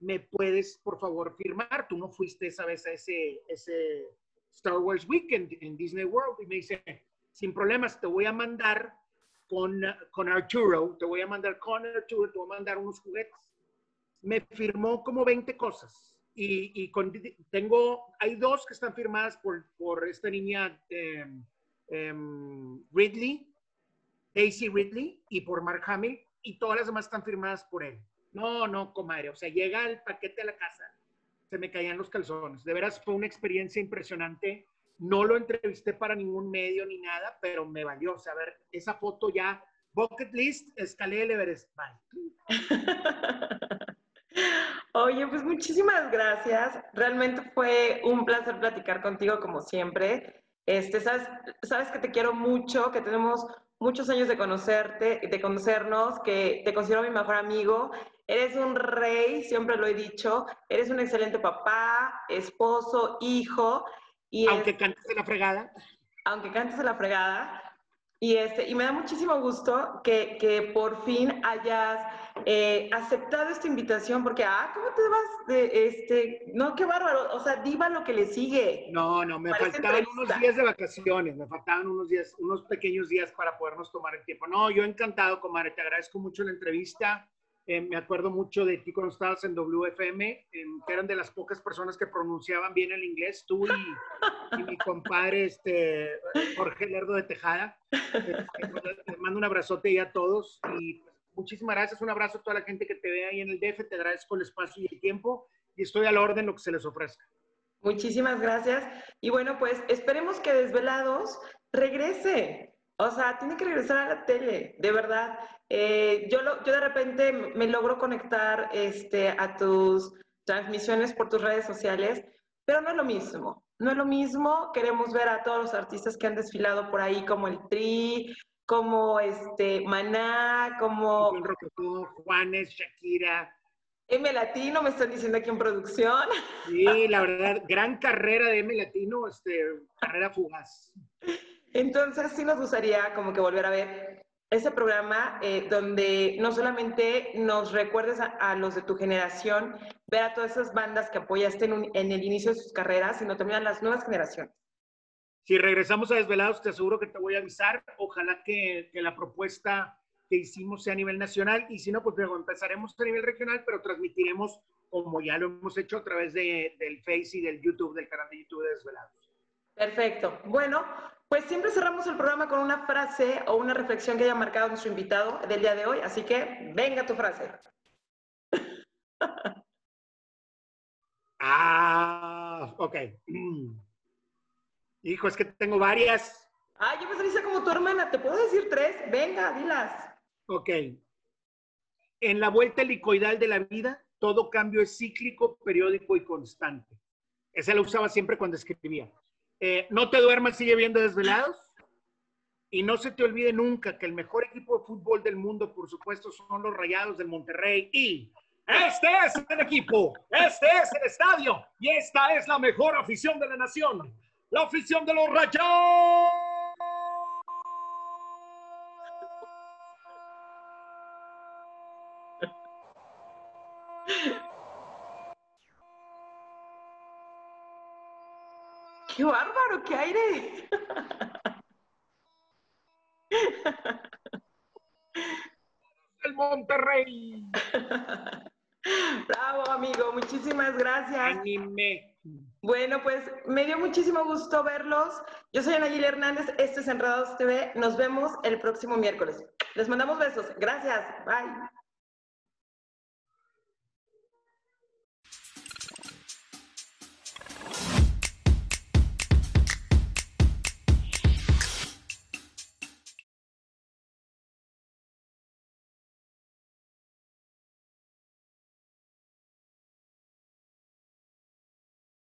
¿Me puedes, por favor, firmar? Tú no fuiste esa vez a ese, ese Star Wars Weekend en Disney World. Y me dice, sin problemas, te voy a mandar con, con Arturo, te voy a mandar con Arturo, te voy a mandar unos juguetes. Me firmó como 20 cosas. Y, y tengo, hay dos que están firmadas por, por esta niña eh, Ridley, Daisy Ridley y por Mark Hamill y todas las demás están firmadas por él. No, no, comadre, o sea, llega el paquete a la casa, se me caían los calzones. De veras fue una experiencia impresionante. No lo entrevisté para ningún medio ni nada, pero me valió. O sea, ver, esa foto ya, bucket list, escalé el Everest. Bye. Oye, pues muchísimas gracias. Realmente fue un placer platicar contigo como siempre. Este, sabes, sabes que te quiero mucho, que tenemos muchos años de conocerte, de conocernos, que te considero mi mejor amigo. Eres un rey, siempre lo he dicho. Eres un excelente papá, esposo, hijo. Y aunque cantes de la fregada. Aunque cantes de la fregada. Y, este, y me da muchísimo gusto que, que por fin hayas eh, aceptado esta invitación, porque, ah, ¿cómo te vas de este? No, qué bárbaro, o sea, diva lo que le sigue. No, no, me faltaban unos días de vacaciones, me faltaban unos días, unos pequeños días para podernos tomar el tiempo. No, yo encantado, comadre, te agradezco mucho la entrevista. Eh, me acuerdo mucho de ti cuando estabas en WFM, que eran de las pocas personas que pronunciaban bien el inglés, tú y, mi compadre este, Jorge Lerdo de Tejada. Eh, te mando un abrazote ahí a todos y muchísimas gracias. Un abrazo a toda la gente que te ve ahí en el DF. Te agradezco el espacio y el tiempo y estoy a la orden lo que se les ofrezca. Muchísimas gracias. Y bueno, pues esperemos que Desvelados regrese. O sea, tiene que regresar a la tele, de verdad. Eh, yo, lo, yo de repente me logro conectar este, a tus transmisiones por tus redes sociales, pero no es lo mismo. No es lo mismo, queremos ver a todos los artistas que han desfilado por ahí, como el Tri, como este Maná, como Juanes, Shakira. M Latino, me están diciendo aquí en producción. Sí, la verdad, gran carrera de M Latino, este, carrera fugaz. Entonces sí nos gustaría como que volver a ver ese programa eh, donde no solamente nos recuerdes a, los de tu generación, ver a todas esas bandas que apoyaste en, el inicio de sus carreras, sino también a las nuevas generaciones. Si regresamos a Desvelados, te aseguro que te voy a avisar. Ojalá que, que la propuesta que hicimos sea a nivel nacional y si no, pues luego empezaremos a nivel regional, pero transmitiremos como ya lo hemos hecho a través de, del Face y del YouTube, del canal de YouTube de Desvelados. Perfecto. Bueno, pues siempre cerramos el programa con una frase o una reflexión que haya marcado nuestro invitado del día de hoy, así que venga tu frase. ah, ok. Hijo, es que tengo varias. Ah, yo me salí como tu hermana. ¿Te puedo decir tres? Venga, dilas. Ok. En la vuelta helicoidal de la vida, todo cambio es cíclico, periódico y constante. Esa la usaba siempre cuando escribía. Eh, no te duermas, sigue viendo desvelados. Y no se te olvide nunca que el mejor equipo de fútbol del mundo, por supuesto, son los Rayados del Monterrey. Y este es el equipo, este es el estadio y esta es la mejor afición de la nación la afición de los Rayados. ¡Qué bárbaro! ¡Qué aire! El Monterrey. Bravo, amigo. Muchísimas gracias. Anime. Bueno, pues me dio muchísimo gusto verlos. Yo soy Ana Hernández, esto es Enredados TV. Nos vemos el próximo miércoles. Les mandamos besos. Gracias. Bye.